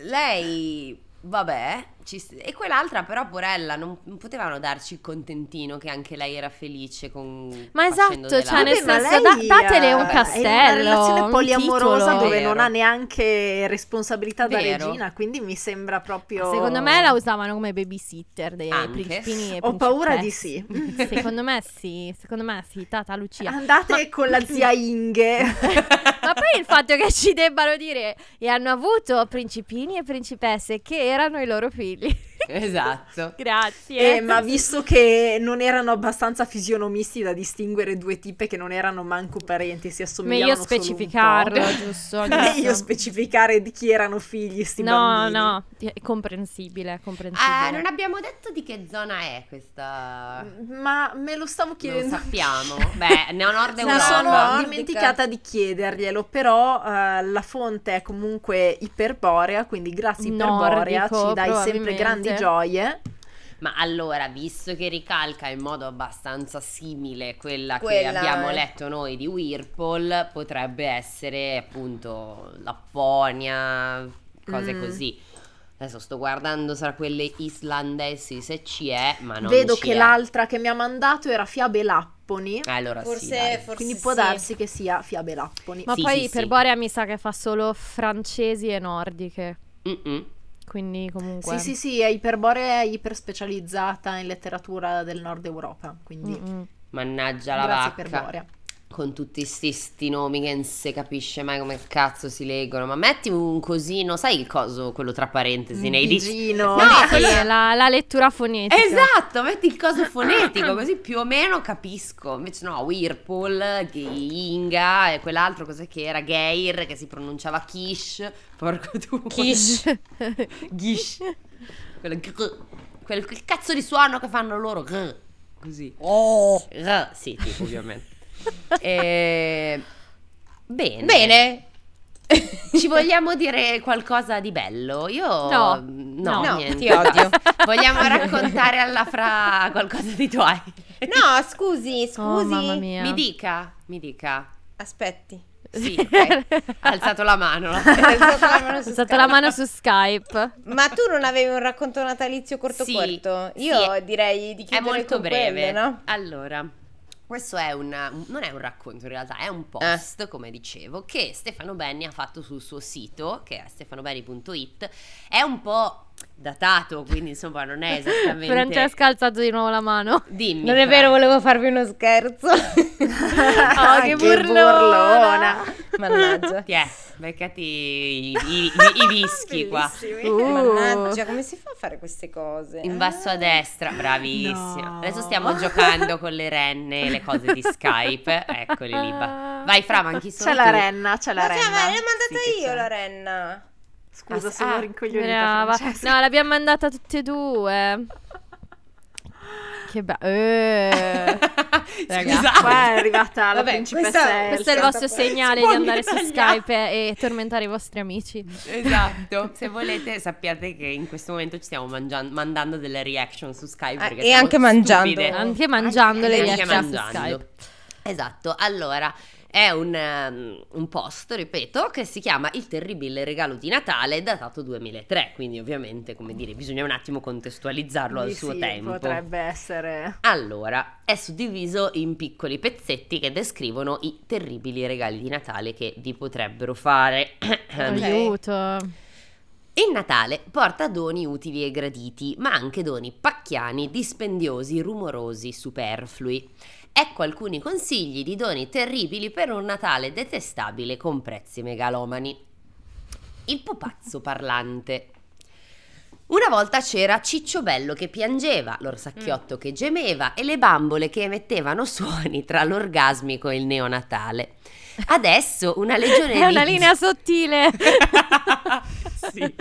Lei, vabbè, ci e quell'altra però, porella, non, non potevano darci il contentino che anche lei era felice con...
Ma
facendo
esatto, cioè, nel
Vabbè, ma
senso, da- datele un
eh,
castello,
È una relazione
un
poliamorosa
titolo.
dove
Vero.
non ha neanche responsabilità da
Vero.
regina, quindi mi sembra proprio...
Secondo me la usavano come babysitter dei
Anche.
principini e
Ho paura di
principesse. Secondo me sì, secondo me sì, tata Lucia.
Andate con la zia Inge.
Ma poi il fatto che ci debbano dire e hanno avuto principini e principesse che erano i loro figli. familia.
Esatto.
Grazie.
Eh, ma visto che non erano abbastanza fisionomisti da distinguere due tipe che non erano manco parenti, si assomigliavano
Meglio
solo un
specificarlo,
po'.
giusto?
Meglio specificare di chi erano figli sti
No,
bambini.
no, è comprensibile, è comprensibile.
Ah, non abbiamo detto di che zona è questa...
Ma me lo stavo
Non
chiedendo.
sappiamo. Beh, neo nord
Me
Europa.
sono
nordica.
dimenticata di chiederglielo, però eh, la fonte è comunque iperborea, quindi grazie iperborea
Nordico,
ci dai sempre
probabilmente.
Gioie.
Ma allora, visto che ricalca in modo abbastanza simile quella, che
Quella,
abbiamo
eh.
letto noi di Whirlpool, potrebbe essere appunto Lapponia, cose
Mm.
così. Adesso sto guardando tra quelle islandesi se ci è, ma non
Vedo
ci
che
è.
l'altra che mi ha mandato era Fiabe Lapponi,
Allora sì,
Forse, forse
quindi può
sì.
darsi che sia Fiabe Lapponi.
Ma
Sì,
poi
sì,
per
sì.
Borea mi sa che fa solo francesi e nordiche.
Mm-mm.
Quindi comunque.
Sì, sì, sì, è iperborea e iperspecializzata in letteratura del nord Europa, quindi
Mm-mm.
Mannaggia la
grazie
vacca.
iperborea.
Con tutti sti, sti nomi che non si capisce mai come cazzo si leggono. Ma metti un cosino, sai il coso, quello tra parentesi, nei dici. No,
Sì, la, la lettura fonetica.
Esatto, metti il coso fonetico, così più o meno capisco. Invece no, Whirlpool, Inga e quell'altro cos'è che era, Geir, che si pronunciava Kish. Porco tu.
Kish.
Gish. Quello, quel, quel cazzo di suono che fanno loro. Così.
Oh.
Sì, tipo ovviamente. E... Bene.
Bene.
Ci vogliamo dire qualcosa di bello? Io
No.
no,
No,
niente.
ti odio.
Vogliamo raccontare alla Fra qualcosa di Twilight?
No, scusi, scusi.
Oh, mamma mia.
Mi dica, mi dica.
Aspetti.
Sì, ok. Ha alzato la mano.
Hai alzato la mano su
alzato
Skype.
la mano su Skype.
Ma tu non avevi un racconto natalizio corto
Sì,
corto?
sì,
Io
è-
direi di
È
chiudere
molto
con
breve.
quelle, no?
Allora, questo è un, non è un racconto in realtà, è un post, come dicevo, che Stefano Benni ha fatto sul suo sito, che è stefanobenni.it. È un po' datato, quindi insomma non è esattamente...
Francesca ha alzato di nuovo la mano.
Dimmi.
Non è vero, volevo farvi uno scherzo.
Oh, che
Che
burlona.
Mannaggia.
Tiè, beccati i, i- i- i whisky qua.
Uh.
Mannaggia, come si fa a fare queste cose?
In basso a destra, bravissima.
No.
Adesso stiamo giocando con le renne e le cose di Skype. Eccoli lì. va. Vai, Fra, manchi solo
C'è la
tu.
renna, c'è la
Ma, cioè,
renna.
ma l'ho mandata
Sì
io la renna.
Scusa,
Ah,
sono
ah,
rincoglionita
Brava.
Francesca.
No, l'abbiamo mandata tutte e due. Che bello. Eh.
Scusate.
Qua è arrivata la
Vabbè,
principessa
questa-.
Questo è il vostro segnale di andare su. Skype e, e tormentare i vostri amici.
Esatto, se volete sappiate che in questo momento ci stiamo mangian- mandando delle reaction su Skype perché
e anche mangiando.
stupide.
Anche mangiando le
Anche
reaction su. Skype.
Esatto, allora è un, um, un post, ripeto, che si chiama Il terribile regalo di Natale, datato 2003, quindi ovviamente, come dire, bisogna un attimo contestualizzarlo al
Sì,
suo
sì,
tempo.
Potrebbe essere.
Allora, è suddiviso in piccoli pezzetti che descrivono i terribili regali di Natale che vi potrebbero fare.
Aiuto.
Il Natale porta doni utili e graditi, ma anche doni pacchiani, dispendiosi, rumorosi, superflui. Ecco alcuni consigli di doni terribili per un Natale detestabile con prezzi megalomani. Il pupazzo parlante. Una volta c'era Ciccio Bello che piangeva, l'orsacchiotto che gemeva e le bambole che emettevano suoni tra l'orgasmico e il neonatale. Adesso una legione
È una
di...
linea sottile.
sì.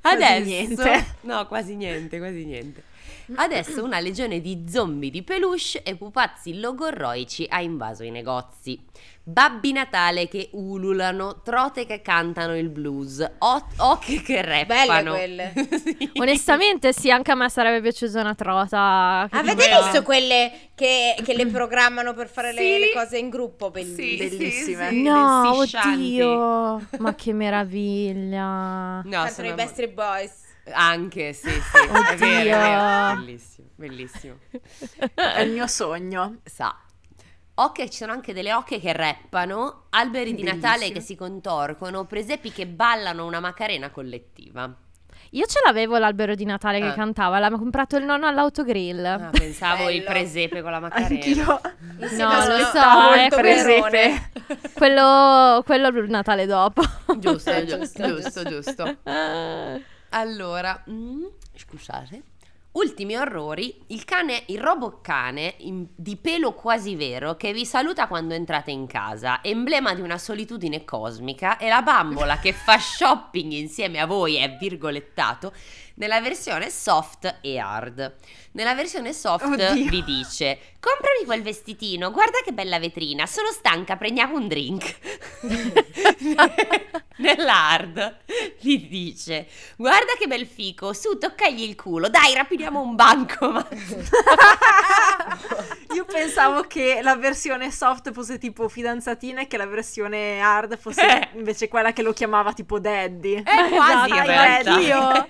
Quasi
Adesso
niente.
No, quasi niente, quasi niente. Adesso una legione di zombie di peluche e pupazzi logorroici ha invaso i negozi. Babbi Natale che ululano, trote che cantano il blues, o- occhi che rappano.
quelle.
Sì.
Onestamente, sì, anche a me sarebbe piaciuta una trota. Che
Avete
tipo-
visto quelle che, che le programmano per fare le,
Sì.
le cose in gruppo?
Sì,
Bellissime.
Bellissime.
sì, sì,
No,
le
oddio. Ma che meraviglia.
No,
Cantano i Backstreet Boys.
Anche, sì, sì, è vero, è vero. Bellissimo, bellissimo.
È il mio sogno.
Sa. Ocche, ci sono anche delle ocche che rappano, alberi di Natale
Bellissime.
che si contorcono, presepi che ballano una macarena collettiva.
Io ce l'avevo l'albero di Natale che
Ah.
cantava, l'ha comprato il nonno all'autogrill.
Ah, pensavo il
Bello.
presepe con la macarena.
Anch'io.
No, lo so, è
molto
presepe. Quello, quello il Natale dopo.
Giusto,
Eh,
giusto, giusto, giusto. Allora, mm, scusate. Ultimi orrori, il cane, il robocane in- di pelo quasi vero che vi saluta quando entrate in casa, emblema di una solitudine cosmica, e la bambola che fa shopping insieme a voi è virgolettato nella versione soft e hard. Nella versione soft
Oddio.
vi dice: Comprami quel vestitino, guarda che bella vetrina, sono stanca, prendiamo un drink. Nell'hard vi dice: Guarda che bel fico, su, toccagli il culo, dai, rapidiamo un banco. Ma...
Io pensavo che la versione soft fosse tipo fidanzatina e che la versione hard fosse
Eh.
invece quella che lo chiamava tipo daddy.
È quasi in
Esatto,
realtà.
io.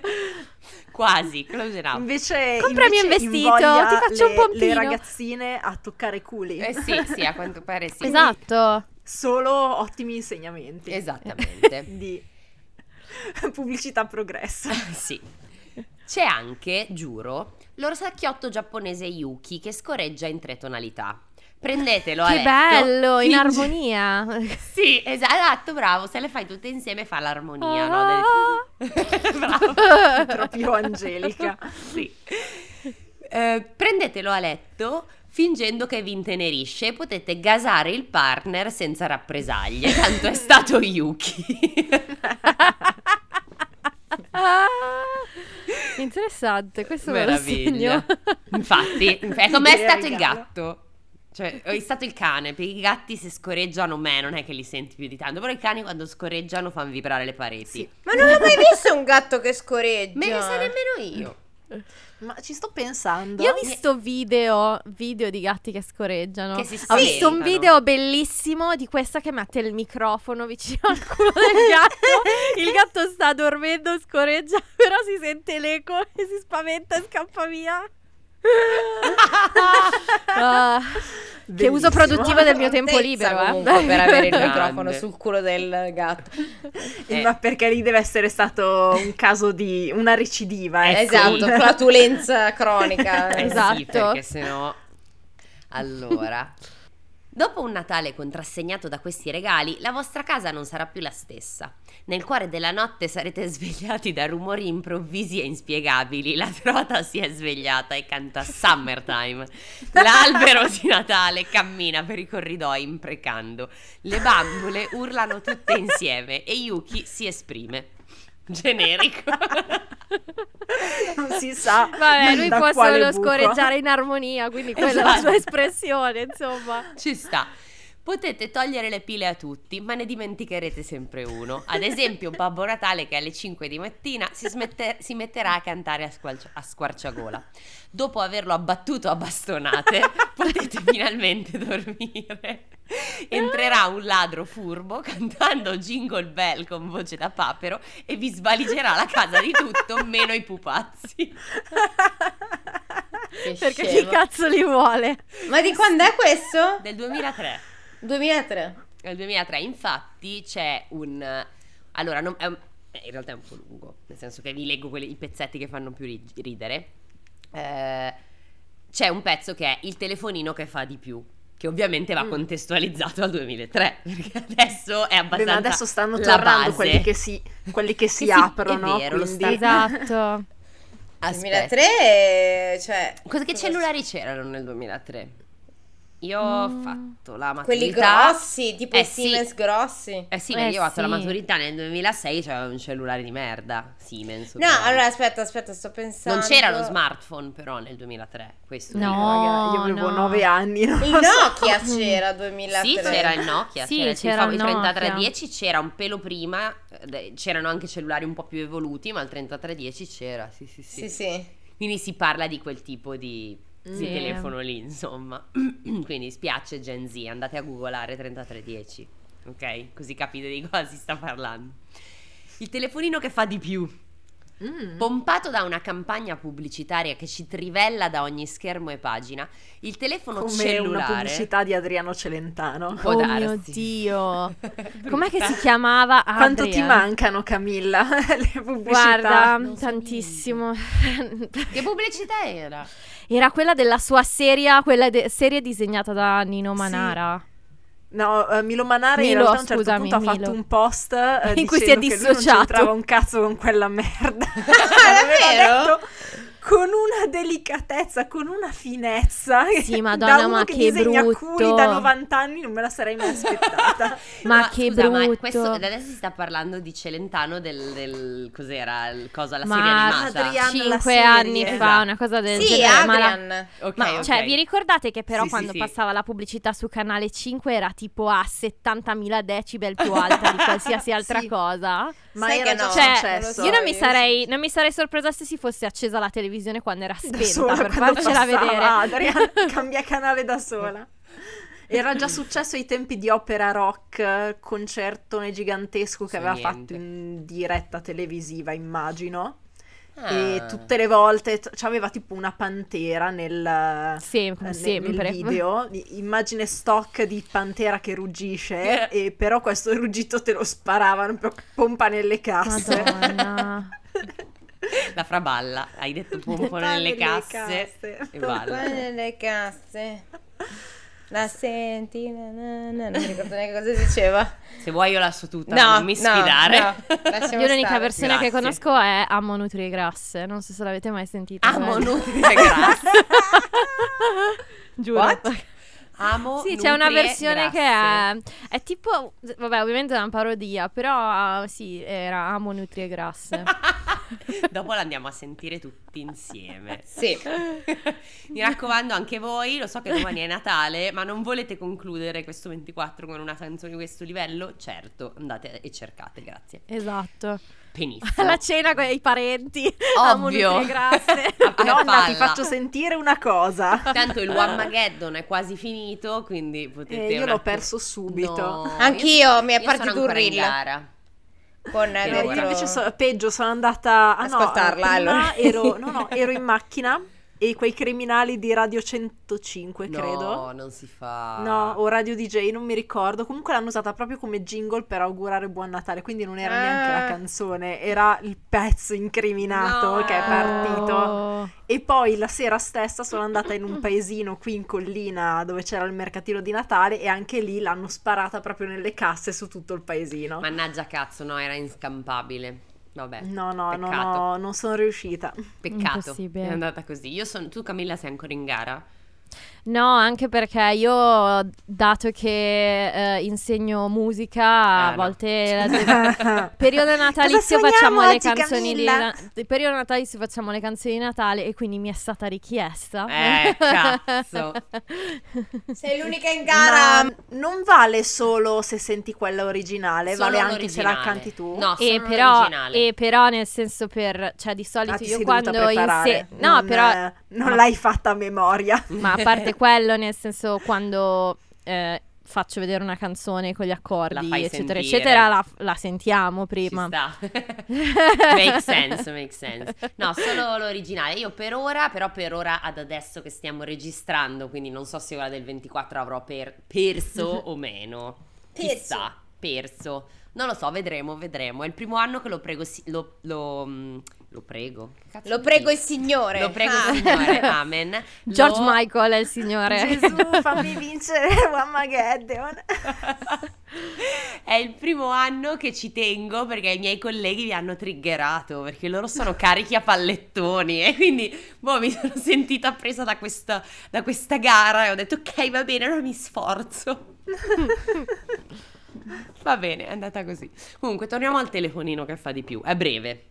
Quasi, close enough.
Invece,
Comprami un
invece
vestito,
invoglia
ti faccio un
le-
pompino.
Le ragazzine a toccare culi.
Eh sì, sì, a quanto pare sì.
Esatto.
Solo ottimi insegnamenti.
Esattamente.
Di pubblicità progressa.
sì. C'è anche, giuro, l'orsacchiotto giapponese Yuki che scorreggia in tre tonalità. Prendetelo a
Che
letto.
bello, in armonia.
Sì, esatto, bravo. Se le fai tutte insieme fa l'armonia, no?
Ah.
Del- bravo.
Proprio angelica.
Sì. Eh, prendetelo a letto fingendo che vi intenerisce e potete gasare il partner senza rappresaglie, tanto è stato Yuki.
Ah, interessante, questo me lo segno.
Infatti, è come è
Idea
stato il gatto. Cioè, è stato il cane, perché i gatti se scorreggiano me non è che li senti più di tanto, però i cani quando scorreggiano fanno vibrare le pareti.
Sì.
Ma non ho mai visto un gatto che scoreggia.
Me ne sa nemmeno io.
Ma ci sto pensando.
Io ho visto video, video di gatti che scorreggiano.
Che si
Ho visto un video bellissimo di questa che mette il microfono vicino al culo del gatto. il gatto sta dormendo, scorreggia, però si sente l'eco e si spaventa e scappa via. Ah, che uso produttivo del mio tempo libero, eh.
comunque per avere il
Grande.
microfono sul culo del gatto.
Eh.
Ma perché lì deve essere stato un caso di una recidiva, ecco.
Esatto, flatulenza cronica.
Eh sì,
Esatto.
perché sennò... Allora... Dopo un Natale contrassegnato da questi regali, la vostra casa non sarà più la stessa. Nel cuore della notte sarete svegliati da rumori improvvisi e inspiegabili. La trota si è svegliata e canta Summertime. L'albero di Natale cammina per i corridoi imprecando. Le bambole urlano tutte insieme e Yuki si esprime. Generico.
Non si sa.
Vabbè, lui
da
può solo
buco.
scorreggiare in armonia, quindi quella è la
Esatto.
sua espressione, insomma.
Ci sta. Potete togliere le pile a tutti, ma ne dimenticherete sempre uno. Ad esempio, Babbo Natale che alle 5 di mattina si, smette- si metterà a cantare a, squalcia- a squarciagola. Dopo averlo abbattuto a bastonate, potete finalmente dormire. Entrerà un ladro furbo cantando Jingle Bell con voce da papero e vi svaligerà la casa di tutto, meno i pupazzi.
Che
Perché chi cazzo li vuole?
Ma di quando è questo?
Del 2003.
2003.
Nel 2003, infatti, c'è un. Allora, non- è un- in realtà è un po' lungo, nel senso che vi leggo quelli- i pezzetti che fanno più ri- ridere. Eh, c'è un pezzo che è il telefonino che fa di più. Che ovviamente va
Mm.
contestualizzato al 2003, perché adesso è
Beh,
abbastanza.
ma adesso stanno tornando quelli che si, quelli che si aprono.
è vero, lo
quindi...
sta-
Esatto.
Aspetta.
2003, cioè...
Cosa che cellulari c'erano nel 2003? Io ho
Mm.
fatto la maturità.
Quelli grossi, tipo
Eh
i
sì.
Siemens grossi.
Eh sì,
Eh
perché io ho fatto la
sì.
maturità nel 2006, c'era un cellulare di merda, Siemens.
No,
ovviamente.
allora aspetta, aspetta, sto pensando.
Non c'era lo smartphone però nel 2003, questo
No.
dico.
Io avevo
no.
nove anni. non
Il
lo so.
Nokia c'era 2003.
Sì, c'era il Nokia,
Sì,
c'era, il
c'era il
il 3310
Nokia.
c'era un pelo prima, eh, c'erano anche cellulari un po' più evoluti, ma il 3310 c'era, sì sì sì.
Sì, sì.
Quindi si parla di quel tipo di, di
Sì.
telefono lì, insomma. Quindi spiace Gen Z, andate a googolare 3310, ok? Così capite di cosa si sta parlando. Il telefonino che fa di più.
Mm.
Pompato da una campagna pubblicitaria che ci trivella da ogni schermo e pagina, il telefono
Come
cellulare
una pubblicità di Adriano Celentano.
Può
oh
darsi.
mio Dio. Com'è che si chiamava?
Quanto ti
Adrian.
mancano, Camilla? Le pubblicità.
Guarda,
Non so
tantissimo.
Che pubblicità era?
Era quella della sua serie, quella de- serie disegnata da Nino
Sì.
Manara.
No, eh, Milo Manara in
Milo,
realtà a un certo
scusami,
punto ha
Milo.
fatto un post eh,
In cui si è
dicendo che non
dissociato.
c'entrava un cazzo con quella merda.
Ah,
Aveva
davvero?
detto con una delicatezza, con una finezza. che
Sì, Madonna,
da uno
ma
che,
che brutto.
culi da 90 anni non me la sarei mai aspettata.
Ma che
scusa, ma
brutto.
questo, adesso si sta parlando di Celentano del, del- cos'era il cosa la
Ma
serie animata.
Adrian- la
Cinque
serie,
anni fa,
esatto.
una cosa del
Sì,
genere. ma la-
Adrian.
Ok,
Ma
ok.
cioè, vi ricordate che però
Sì,
quando
sì.
passava la pubblicità su canale 5 era tipo a 70.000 decibel più alta di qualsiasi altra
Sì.
cosa?
Ma
Sai
era
che no,
Cioè,
successo.
io non mi,
io
sarei, non mi sarei sorpresa se si fosse accesa la televisione quando era spenta
sola,
per
quando
farcela vedere.
Adrian cambia canale da sola. Era già successo ai tempi di Opera Rock, concertone gigantesco che
So
aveva
niente.
fatto in diretta televisiva, immagino.
Ah.
E tutte le volte t- c'aveva tipo una pantera nel,
Sì,
eh,
sempre.
nel video, immagine stock di pantera che ruggisce, e però questo ruggito te lo sparavano pompa nelle casse.
Madonna.
La fraballa, hai detto pompo nelle
nelle
casse.
casse.
E balla.
nelle casse. La senti? na, na, na. Non mi ricordo neanche cosa diceva.
Se vuoi io la so tutta,
No,
non mi
no,
sfidare.
no,
Io l'unica
stare.
versione che
Grazie.
conosco è Amo Nutrie Grasse. Non so se l'avete mai sentita.
Amo
quella.
nutrie grasse.
Giuro.
What?
Amo
Sì, c'è una versione che
grasse.
è, è tipo, vabbè, ovviamente è una parodia, però sì, era Amo Nutrie Grasse.
Dopo l'andiamo a sentire tutti insieme.
Sì.
Mi raccomando, anche voi, lo so che domani è Natale, ma non volete concludere questo 24 con una canzone di questo livello? Certo, andate e cercate, grazie.
Esatto.
Benissimo.
La cena con i parenti.
Ovvio. a
Nonna,
palla.
ti faccio sentire una cosa.
Tanto il Whamageddon è quasi finito, quindi potete
Eh, io
un
l'ho
attimo-
perso subito.
No,
Anch'io, mi è
io
partito un
gara.
Con
Eh,
dentro-
io invece so- peggio, sono andata ah, no,
Ascoltarla, allora.
ero, no, no, ero in macchina e quei criminali di Radio 105, credo.
No, non si fa.
No, o Radio DJ, non mi ricordo. Comunque l'hanno usata proprio come jingle per augurare buon Natale. Quindi non era neanche la
Ah.
canzone, era il pezzo incriminato
No.
che è partito. E poi la sera stessa sono andata in un paesino qui in collina dove c'era il mercatino di Natale e anche lì l'hanno sparata proprio nelle casse su tutto il paesino.
Mannaggia cazzo, no, era inscampabile. Vabbè.
No, no, no,
peccato.
no, non sono riuscita.
Peccato. È andata così. Io sono tu Camilla sei ancora in gara?
No, anche perché io, dato che eh, insegno musica,
Ah,
a
no.
volte la- periodo natalizio facciamo le
oggi,
canzoni di? Na- periodo natalizio facciamo le canzoni di Natale e quindi mi è stata richiesta.
Eh, cazzo.
Sei l'unica in gara.
Ma non vale solo se senti quella originale,
Solo
vale anche se la canti tu.
No,
E però, e però nel senso per, cioè di solito
Ah,
io quando inse- no
Non,
però,
eh, non
ma-
l'hai fatta a memoria.
ma a parte quello nel senso quando eh, faccio vedere una canzone con gli accordi eccetera
sentire.
eccetera la, la sentiamo
Ci
prima.
sta. make sense, make sense. No, solo l'originale. Io per ora, però per ora ad adesso che stiamo registrando, quindi non so se ora del 24 avrò per- perso o meno. Chissà, perso. Non lo so, vedremo, vedremo. È il primo anno che lo prego, lo, lo, mm, lo prego. Che cazzo
Lo prego il signore.
Lo prego
Ah.
il Signore, amen.
George
Lo-
Michael è il signore.
Gesù, fammi vincere Wamageddon.
È il primo anno che ci tengo perché i miei colleghi mi hanno triggerato perché loro sono carichi a pallettoni e quindi boh, mi sono sentita presa da questa, da questa gara e ho detto ok va bene, allora mi sforzo. Va bene, è andata così. Comunque torniamo al telefonino che fa di più, è breve.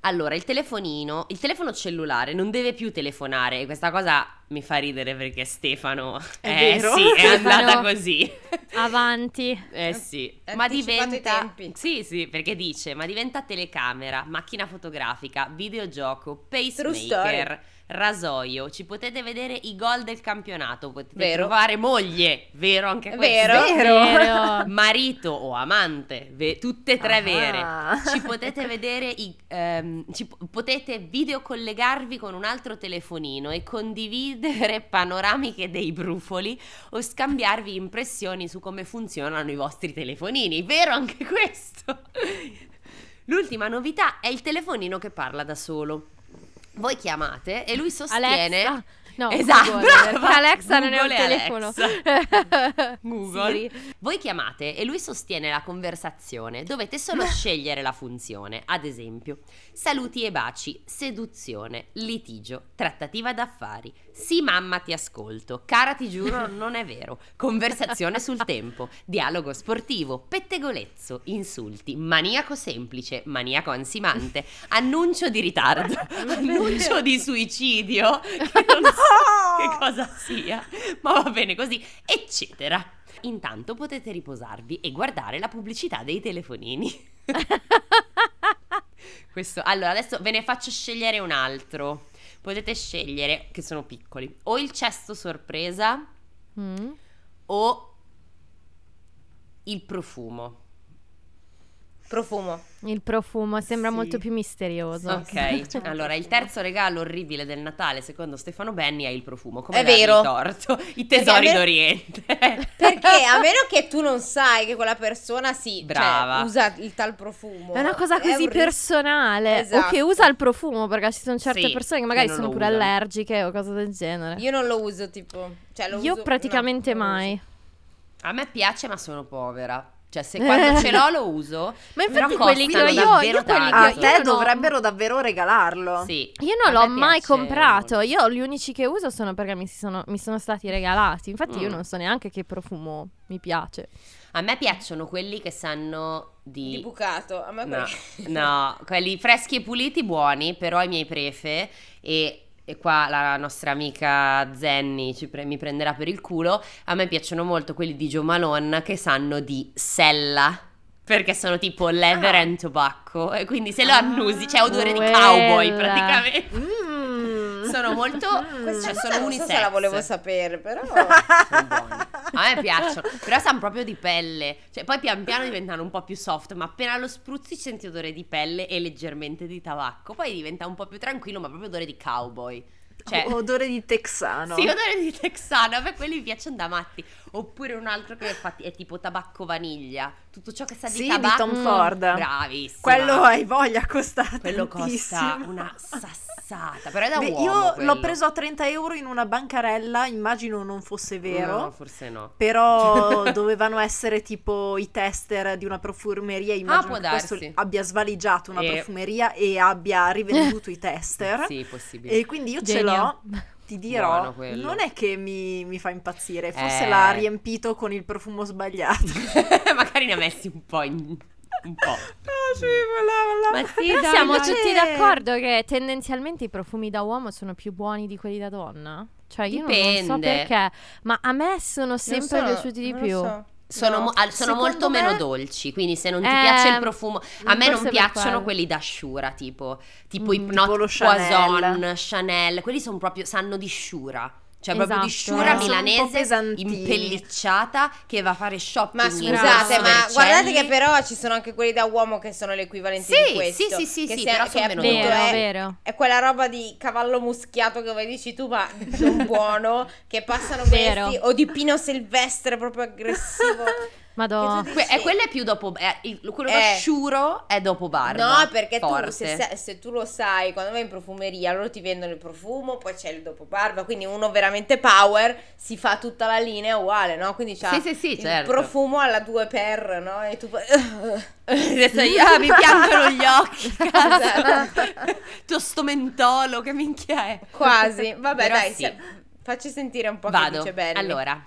Allora, il telefonino, il telefono cellulare non deve più telefonare e questa cosa mi fa ridere perché Stefano
È
eh,
vero?
sì, è andata così.
Avanti.
Eh sì, ma diventa
tempi.
Sì, sì, perché dice, ma diventa telecamera, macchina fotografica, videogioco, pacemaker, rasoio, ci potete vedere i gol del campionato, potete
Vero.
trovare moglie, vero anche questo?
vero.
Vero.
Marito o amante, ve- tutte e tre
Ah.
vere. Ci potete vedere i ehm, ci po- potete videocollegarvi con un altro telefonino e condividere panoramiche dei brufoli o scambiarvi impressioni su come funzionano i vostri telefonini. Vero anche questo? L'ultima novità è il telefonino che parla da solo. Voi chiamate e lui sostiene
Alexa. No,
Esatto,
Google, perché Alexa non è un
Google
telefono.
Google.
Siri.
Voi chiamate e lui sostiene la conversazione. Dovete solo scegliere la funzione. Ad esempio, saluti e baci, seduzione, litigio, trattativa d'affari. Sì, mamma, ti ascolto. Cara, ti giuro, non è vero. Conversazione sul tempo, dialogo sportivo, pettegolezzo, insulti, maniaco semplice, maniaco ansimante, annuncio di ritardo, annuncio di suicidio, che non so che cosa sia, ma va bene così, eccetera. Intanto potete riposarvi e guardare la pubblicità dei telefonini. Questo, allora, adesso ve ne faccio scegliere un altro. Potete scegliere, che sono piccoli, o il cesto sorpresa
Mm.
o il profumo.
Profumo.
Il profumo sembra
Sì.
molto più misterioso.
Ok, allora il terzo regalo orribile del Natale, secondo Stefano Benni, è il profumo. Come
È vero.
torto? I tesori
me-
d'Oriente.
Perché a meno che tu non sai che quella persona sì,
Brava.
cioè, usa il tal profumo.
È una cosa così
un
personale. O
Esatto.
che usa il profumo, perché ci sono certe
Sì,
persone che magari sono pure
usano.
allergiche o cose del genere.
Io non lo uso tipo, cioè lo
Io
uso-
praticamente
no,
mai.
A me piace, ma sono povera. Cioè, se quando ce l'ho lo uso.
Ma infatti
però
quelli che io- io quelli.
A
io
te
non
dovrebbero davvero regalarlo.
Sì.
Io
A
non l'ho mai
piace
comprato. Io gli unici che uso sono perché mi sono, mi sono stati regalati. Infatti, io
Mm.
non so neanche che profumo mi piace.
A me piacciono quelli che sanno di...
Di bucato. A me
No,
quelli-
no, quelli freschi e puliti buoni, però i miei prefe e, e qua la nostra amica Zenny pre- mi prenderà per il culo, a me piacciono molto quelli di Joe Malone che sanno di sella. Perché sono tipo leather and tobacco e quindi se lo annusi c'è odore di cowboy
quella.
praticamente.
Mm.
Sono molto
Questa
cioè, sono
non so
unisex.
se la volevo sapere, però...
Sono buoni. A me piacciono, però sanno proprio di pelle. Cioè, poi pian piano diventano un po' più soft, ma appena lo spruzzi senti odore di pelle e leggermente di tabacco. Poi diventa un po' più tranquillo, ma proprio odore di cowboy. Cioè,
Odore di texano.
sì, odore di texano, a me quelli mi piacciono da matti. Oppure un altro che infatti è tipo tabacco vaniglia. Tutto ciò che sa
Sì,
di
di
tabacco.
Tom Ford.
Bravissima.
Quello hai voglia costa
Quello
tantissimo.
costa una sassata, però è da
Beh,
uomo
io
quello.
l'ho preso a 30 euro in una bancarella, immagino non fosse vero.
No, forse no.
Però dovevano essere tipo i tester di una profumeria. Immagino
Ah, può
che questo
darsi.
abbia svaligiato una
E-
profumeria e abbia rivenduto i tester.
Sì, possibile.
E quindi io ce
Genio.
L'ho. Ti dirò, non è che mi, mi fa impazzire. Forse
Eh.
l'ha riempito con il profumo sbagliato.
Magari ne ha messi un po' in... un po'.
Ah, sì, voilà, voilà.
Ma sì, dai,
siamo
dai.
tutti d'accordo che tendenzialmente i profumi da uomo sono più buoni di quelli da donna? Cioè io non- non, so perché, ma a me sono sempre
Non so,
piaciuti di più.
so.
Sono,
No.
mo- sono molto
me-
meno dolci, quindi se non ti
Eh,
piace il profumo, a me non piacciono quelli da Shura, tipo, tipo i
Mm,
Not
tipo Chanel.
Chanel, quelli sono proprio, sanno di Shura. Cioè proprio di
Esatto.
Shura
Eh,
milanese impellicciata che va a fare shopping
Ma scusate, ma guardate che però ci sono anche quelli da uomo che sono l'equivalente
Sì,
di questo.
sì, sì, sì,
che
sì,
se-
però
che
sono meno
appunto
Vero,
è,
vero.
è quella roba di cavallo muschiato che come dici tu, ma non buono, che passano
Vero.
questi, o di pino silvestre proprio aggressivo.
Madonna.
Che
Que- eh, quello è più dopo, eh, il- quello
Eh.
Shuro è dopo barba.
No, perché tu se, se- se tu lo sai, quando vai in profumeria, loro ti vendono il profumo, poi c'è il dopo barba, quindi uno veramente power si fa tutta la linea uguale, no? Quindi c'ha
Sì, sì, sì,
il
certo.
profumo alla 2 per, no? E tu
Adesso io, ah, mi piangono gli occhi.
Esatto.
Tu sto mentolo, che minchia è?
Quasi. Vabbè,
Però
dai,
sì.
se- facci sentire un po' che
Vado.
dice bene.
Allora,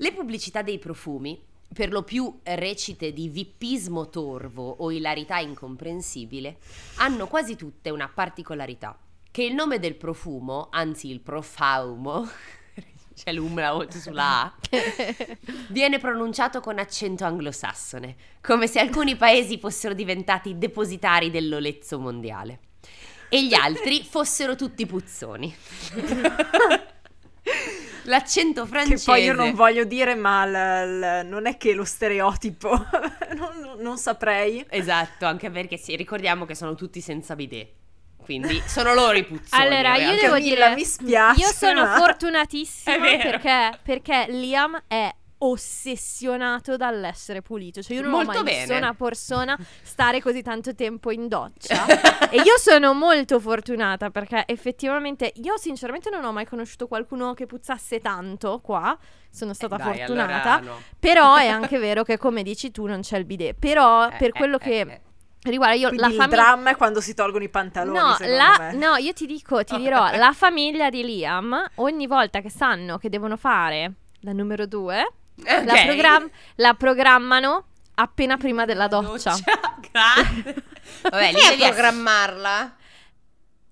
le pubblicità dei profumi, per lo più recite di vippismo torvo o ilarità incomprensibile, hanno quasi tutte una particolarità, che il nome del profumo, anzi il profumo, c'è l'umlaut sulla A, viene pronunciato con accento anglosassone, come se alcuni paesi fossero diventati depositari dell'olezzo mondiale e gli altri fossero tutti puzzoni. L'accento francese.
Che poi io non voglio dire, ma l- l- non è che lo stereotipo, non, non- saprei.
Esatto, anche perché sì, ricordiamo che sono tutti senza bidet. Quindi sono loro i puzzoni.
Allora, io devo dire,
mi spiace,
io sono
ma-
fortunatissima perché, perché Liam è ossessionato dall'essere pulito. Cioè, io non
Molto
ho mai
bene.
visto una persona stare così tanto tempo in doccia. e io sono molto fortunata perché effettivamente io sinceramente non ho mai conosciuto qualcuno che puzzasse tanto qua. Sono stata
Dai,
fortunata.
allora no.
Però è anche vero che come dici tu non c'è il bidet. Però
Eh,
per
eh,
quello
eh,
che
eh.
riguarda io
Quindi
la
il
famiglia
dramma è quando si tolgono i pantaloni,
No, la-
me.
no, io ti dico, ti dirò, la famiglia di Liam, ogni volta che sanno che devono fare la numero due, la,
Ok.
program- la programmano appena prima della doccia.
Grazie. Vabbè, lì devi
programmarla?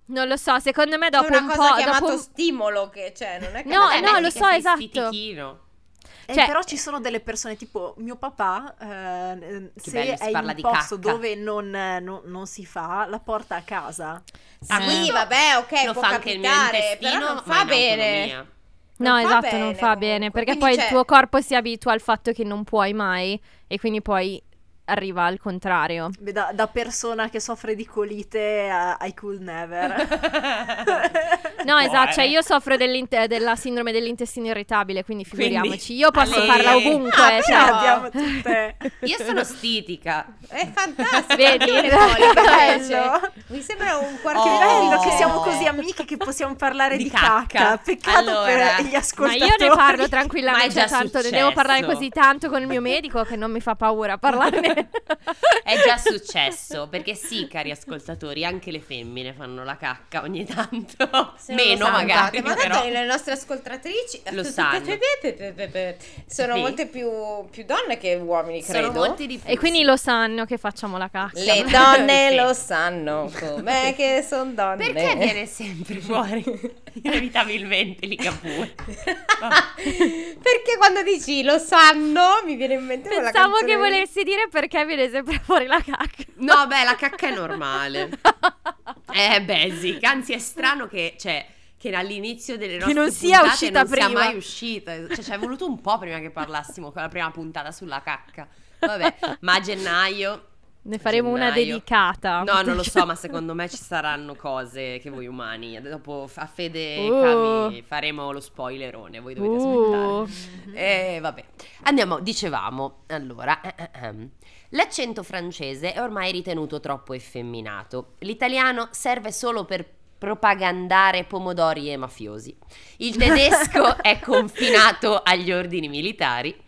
Non lo so, secondo me dopo
una
un
cosa
po'...
chiamata
dopo un-
stimolo che c'è, non è che
No, no, lo so, esatto.
stitichino.
Eh,
Cioè-
però ci sono delle persone tipo mio papà, eh, se è
parla
in
di
un posto
cacca.
dove non, non- non si fa, la porta a casa.
Sì,
questo
vabbè, ok,
lo
può
fa anche il mio
capitare, però non fa bene.
autonomia.
No,
non
esatto, non
bene
fa bene,
comunque,
perché
quindi
poi il
c'è-
tuo corpo si abitua al fatto che non puoi mai e quindi poi arriva al contrario.
Beh, Da, da persona che soffre di colite a- I could never.
No, esatto, cioè
Buone.
io soffro della sindrome dell'intestino irritabile, quindi
Quindi,
figuriamoci. Io posso
Ale-
farla ovunque,
Ah,
cioè,
abbiamo tutte...
Io sono stitica.
È fantastico.
Vedi?
Bello.
Mi sembra un quartiere
Oh.
bello che siamo così amiche che possiamo parlare
Di
di,
cacca.
cacca. Peccato
Allora.
per gli
Ma
ascoltatori.
io ne parlo
Ma
tranquillamente, tanto ne
successo.
devo parlare così tanto con il mio medico che non mi fa paura parlarne
È già successo, perché sì, cari ascoltatori, anche le femmine fanno la cacca ogni tanto.
Se
Meno
sanno,
magari,
Ma
però.
le nostre ascoltatrici
Lo sanno.
Sono
Sì.
molte più, più donne che uomini, credo.
Sono molti di più.
E quindi lo sanno che facciamo la cacca.
Le donne
Sì.
lo sanno, com'è che sono donne.
Perché viene sempre fuori? Inevitabilmente lì Ligabue.
Perché quando dici lo sanno, mi viene in mente quella
Pensavo che volessi dire perché viene sempre fuori la cacca.
No, beh, la cacca è normale. Eh, basic. Anzi, è strano che, cioè, che all'inizio delle nostre
non sia
puntate
uscita
non sia
prima.
mai uscita. Cioè, ci è voluto un po' prima che parlassimo con la prima puntata sulla cacca. Vabbè, ma a gennaio...
Ne faremo una
gennaio-
dedicata.
No, non lo so, ma secondo me ci saranno cose che voi umani. Dopo a Fede e
Uh.
Cami faremo lo spoilerone. Voi dovete
Uh.
aspettare. E vabbè. Andiamo, dicevamo. Allora, eh, eh, ehm. L'accento francese è ormai ritenuto troppo effeminato. L'italiano serve solo per propagandare pomodori e mafiosi. Il tedesco è confinato agli ordini militari.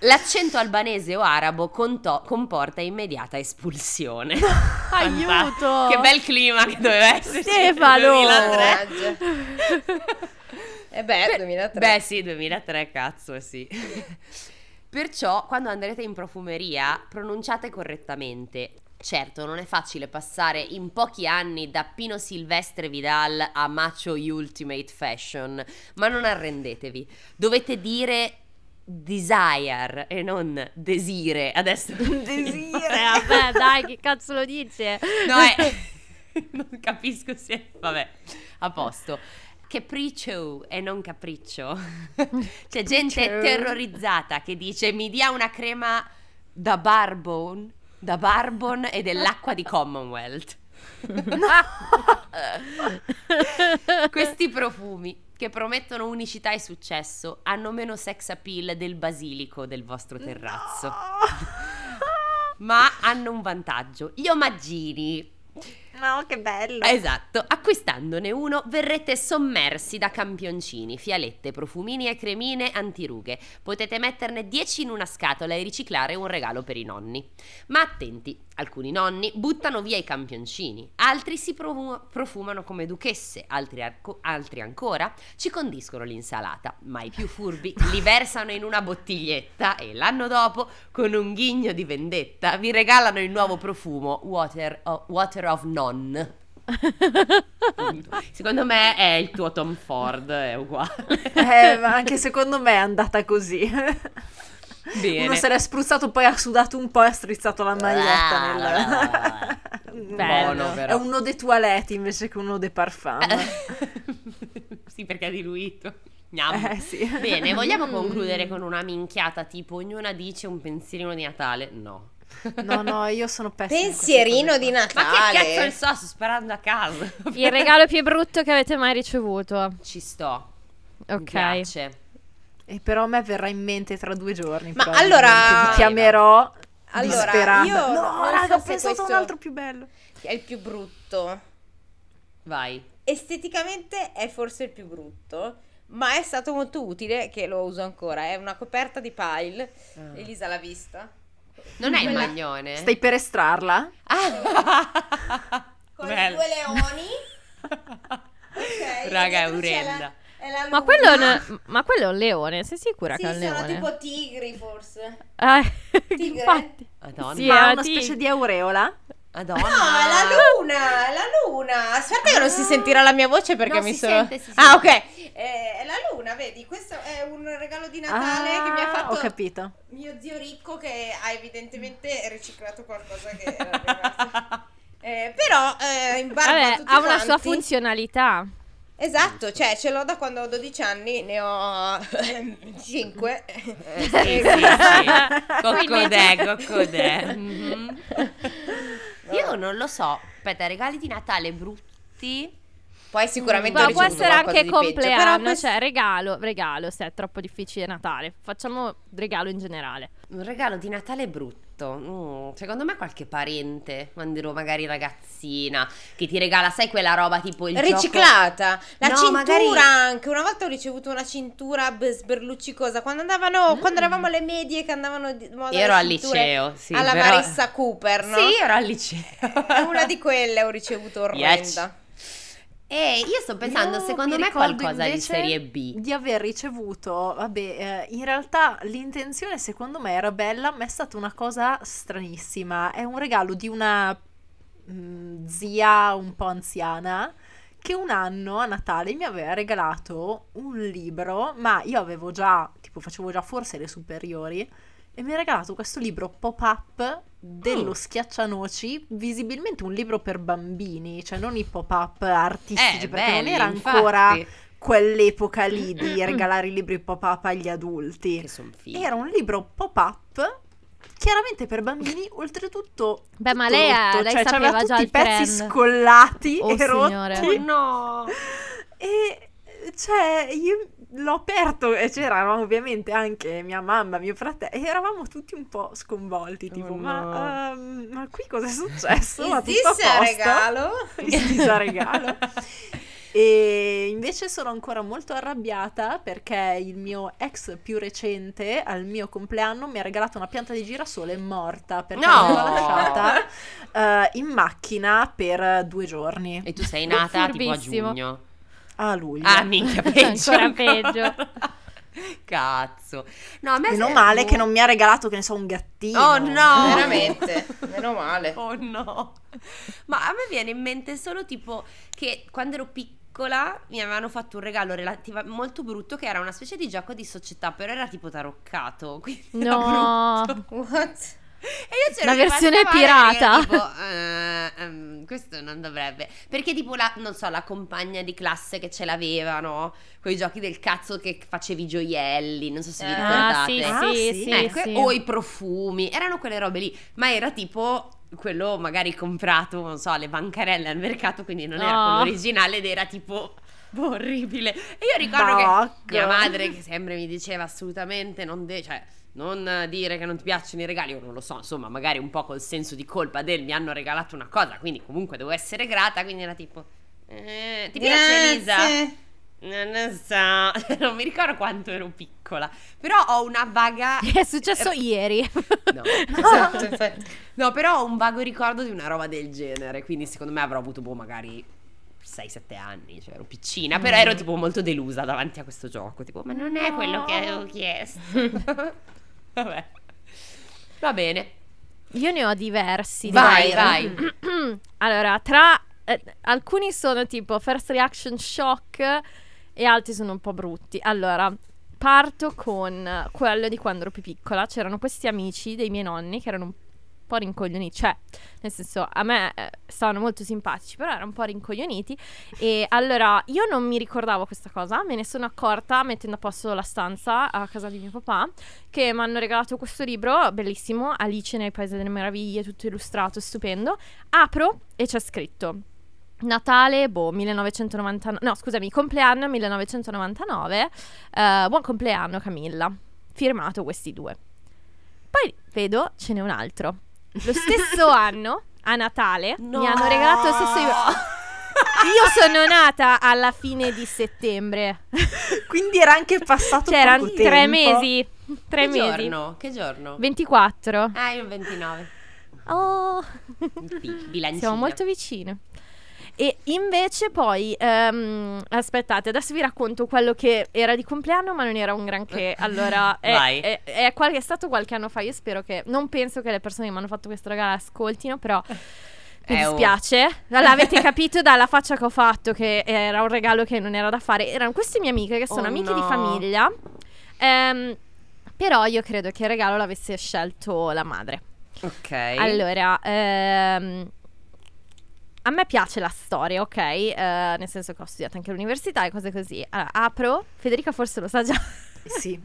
L'accento albanese o arabo conto- comporta immediata espulsione.
Aiuto!
Che bel clima che doveva esserci nel
Stefano!
2003.
Eh beh, 2003.
Beh, sì, 2003, cazzo, sì. Perciò, quando andrete in profumeria, pronunciate correttamente. Certo, non è facile passare in pochi anni da Pino Silvestre Vidal a Macho Ultimate Fashion, ma non arrendetevi. Dovete dire desire e non desire. Adesso
Eh, vabbè, dai, che cazzo lo dice?
No, è... non capisco se... Vabbè, a posto. Capriccio e non capriccio. C'è gente terrorizzata che dice mi dia una crema da Barbon, da Barbon e dell'acqua di Commonwealth. Questi profumi che promettono unicità e successo hanno meno sex appeal del basilico del vostro terrazzo. Ma hanno un vantaggio, gli omaggini.
No, che bello.
Esatto, acquistandone uno verrete sommersi da campioncini, fialette, profumini e cremine antirughe. Potete metterne 10 in una scatola e riciclare un regalo per i nonni. Ma attenti, alcuni nonni buttano via i campioncini, altri si profu- profumano come duchesse, altri, arco- altri ancora ci condiscono l'insalata, ma i più furbi li versano in una bottiglietta e l'anno dopo, con un ghigno di vendetta, vi regalano il nuovo profumo Water, o- Water of None. Secondo me è il tuo Tom Ford, è uguale.
Eh, ma anche secondo me è andata così.
Bene.
Uno se l'è spruzzato, poi ha sudato un po' e ha strizzato la maglietta nel...
Buono,
È
però.
un eau de toilette invece che un eau de parfum.
sì, perché è diluito.
Eh, sì.
Bene, vogliamo concludere con una minchiata tipo ognuna dice un pensierino di Natale? No.
No, no, io sono pessima.
Pensierino di
qua.
Ma che
Natale.
cazzo ne so, sto sparando a caso.
Il regalo più brutto che avete mai ricevuto.
Ci sto. Mi
Ok.
piace.
E però a me verrà in mente tra due giorni.
Ma allora-
Vi chiamerò
Allora,
disperata.
io
no, raga,
so
ho pensato a un altro più bello.
È il più brutto.
Vai.
Esteticamente è forse il più brutto, ma è stato molto utile, che lo uso ancora. È una coperta di pile.
Ah.
Elisa l'ha vista.
Non è il maglione?
Stai per estrarla?
Ah.
Con
Bello.
i due leoni. Ok,
Raga, è orrenda.
Ma quello, è un- ma quello è un leone, sei sicura
Sì,
che è un
sono
leone?
tipo tigri forse.
Eh,
Tigre?
infatti.
Madonna.
Sì,
Ma
la
una
tig-
specie di aureola?
Madonna.
No, è la luna, è la luna. Aspetta che non si sentirà la mia voce perché
No,
mi
si
sono...
sente, si
ah,
sente.
ok. Eh, è la luna, vedi? Questo è un regalo di Natale che mi ha
Ah,
fatto
Ho capito.
mio zio ricco che ha evidentemente riciclato qualcosa che era rimasto. Eh, però eh, in barba a
Vabbè, ha una sua
quanti-
funzionalità.
Esatto, cioè ce l'ho da quando ho 12 anni, ne ho 5.
Eh, sì, sì, sì. Coccodè, coccodè. Mhm. Io non lo so. Aspetta, regali di Natale brutti.
Poi sicuramente
Ma
ho
può essere anche
peggio,
compleanno,
però questo-
cioè regalo, regalo, se è troppo difficile Natale. Facciamo regalo in generale.
Un regalo di Natale brutto. Mm, secondo me qualche parente, quando ero magari ragazzina, che ti regala, sai quella roba tipo il gioco-
Riciclata, la
No,
cintura
magari-
anche. Una volta ho ricevuto una cintura sberluccicosa quando andavano, quando eravamo alle medie che andavano di moda
Ero al liceo, sì.
alla
però-
Marissa Cooper, no?
Sì, ero al liceo.
Una di quelle ho ricevuto orrenda.
E io sto pensando,
Io
secondo me qualcosa di serie B.
Di aver ricevuto, vabbè, eh, in realtà l'intenzione secondo me era bella, ma è stata una cosa stranissima. È un regalo di una mm, zia un po' anziana che un anno a Natale mi aveva regalato un libro, ma io avevo già, tipo facevo già forse le superiori, e mi ha regalato questo libro pop-up dello
Mm.
schiaccianoci, visibilmente un libro per bambini, cioè non i pop-up artistici,
Eh,
perché non
belli,
era
infatti,
ancora quell'epoca lì di regalare i libri pop-up agli adulti.
Che son fighi.
Era un libro pop-up, chiaramente per bambini, oltretutto
Beh, ma lei,
rotto,
eh, lei
cioè
sapeva già
i pezzi
trend.
scollati
Oh,
e
signore.
rotti.
Oh no!
E cioè, io l'ho aperto e c'eravamo ovviamente anche mia mamma, mio fratello, e eravamo tutti un po' sconvolti, tipo,
Oh,
ma,
no.
ehm, ma qui cosa è successo? Ma tutto a
a
posto?
regalo?
Is this a regalo? E invece sono ancora molto arrabbiata perché il mio ex più recente al mio compleanno mi ha regalato una pianta di girasole morta perché
No!
l'aveva lasciata eh, in macchina per due giorni
E tu sei nata tipo a giugno.
A luglio.
Ah, minchia, peggio.
Ancora peggio.
Cazzo. No, a me
Meno male
boh.
che non mi ha regalato, che ne so, un gattino.
Oh, no!
Veramente, meno male.
Oh no. Ma a me viene in mente solo tipo che quando ero piccola mi avevano fatto un regalo relativa- molto brutto che era una specie di gioco di società, però era tipo taroccato. Quindi
No.
What?
E io c'ero
La versione pirata.
Tipo, eh, ehm, questo non dovrebbe. Perché tipo la, non so, la compagna di classe che ce l'aveva, no? Quei giochi del cazzo che facevi i gioielli, non so se vi
Ah,
ricordate.
sì,
Ah,
sì,
sì.
sì,
Ecco,
sì.
o i profumi, erano quelle robe lì, ma era tipo quello magari comprato, non so, alle bancarelle al mercato, quindi non era
No.
quello originale ed era tipo boh, orribile. E io ricordo
Bacco.
che mia madre che sempre mi diceva assolutamente non de- cioè non dire che non ti piacciono i regali, io non lo so, insomma, magari un po' col senso di colpa del mi hanno regalato una cosa, quindi comunque devo essere grata, quindi era tipo eh, ti piace Elisa? Non lo so, non mi ricordo quanto ero piccola, però ho una vaga
È successo ieri.
No.
Esatto, infatti.
No, però ho un vago ricordo di una roba del genere, quindi secondo me avrò avuto boh magari 6-7 anni, cioè ero piccina, però ero tipo molto delusa davanti a questo gioco, tipo ma non è quello che avevo chiesto. Vabbè. Va bene.
Io ne ho diversi.
Vai,
direi.
vai.
allora, tra eh, alcuni sono tipo first reaction shock e altri sono un po' brutti. Allora, parto con quello di quando ero più piccola. C'erano questi amici dei miei nonni che erano un po' rincoglioniti, cioè, nel senso, a me eh, stavano molto simpatici, però erano un po' rincoglioniti. E allora, io non mi ricordavo questa cosa, me ne sono accorta mettendo a posto la stanza a casa di mio papà, che mi hanno regalato questo libro, bellissimo, Alice nel Paese delle Meraviglie, tutto illustrato, stupendo. Apro e c'è scritto Natale, boh, 1999, no scusami, compleanno 1999, eh, buon compleanno Camilla, firmato questi due. Poi vedo, ce n'è un altro. Lo stesso anno, a Natale,
No.
mi hanno regalato lo stesso libro. Io sono nata alla fine di settembre,
Quindi era anche passato poco
tre
tempo.
mesi, tre
che
mesi,
giorno? Che giorno?
24.
Ah, io il 29.
Oh.
Bi- bilancina.
Siamo molto vicine. E invece poi, ehm, aspettate, adesso vi racconto quello che era di compleanno, ma non era un granché. Allora, è, è- è qual- è stato qualche anno fa. Io spero che, non penso che le persone che mi hanno fatto questo regalo ascoltino, però mi dispiace. L'avete capito dalla faccia che ho fatto che era un regalo che non era da fare. Erano queste mie amiche che sono
Oh,
amiche di
no.
famiglia. Ehm, però io credo che il regalo l'avesse scelto la madre.
Ok.
Allora, ehm, a me piace la storia, ok? Eh, nel senso che ho studiato anche all'università e cose così. Allora, apro, Federica forse lo sa già.
Sì.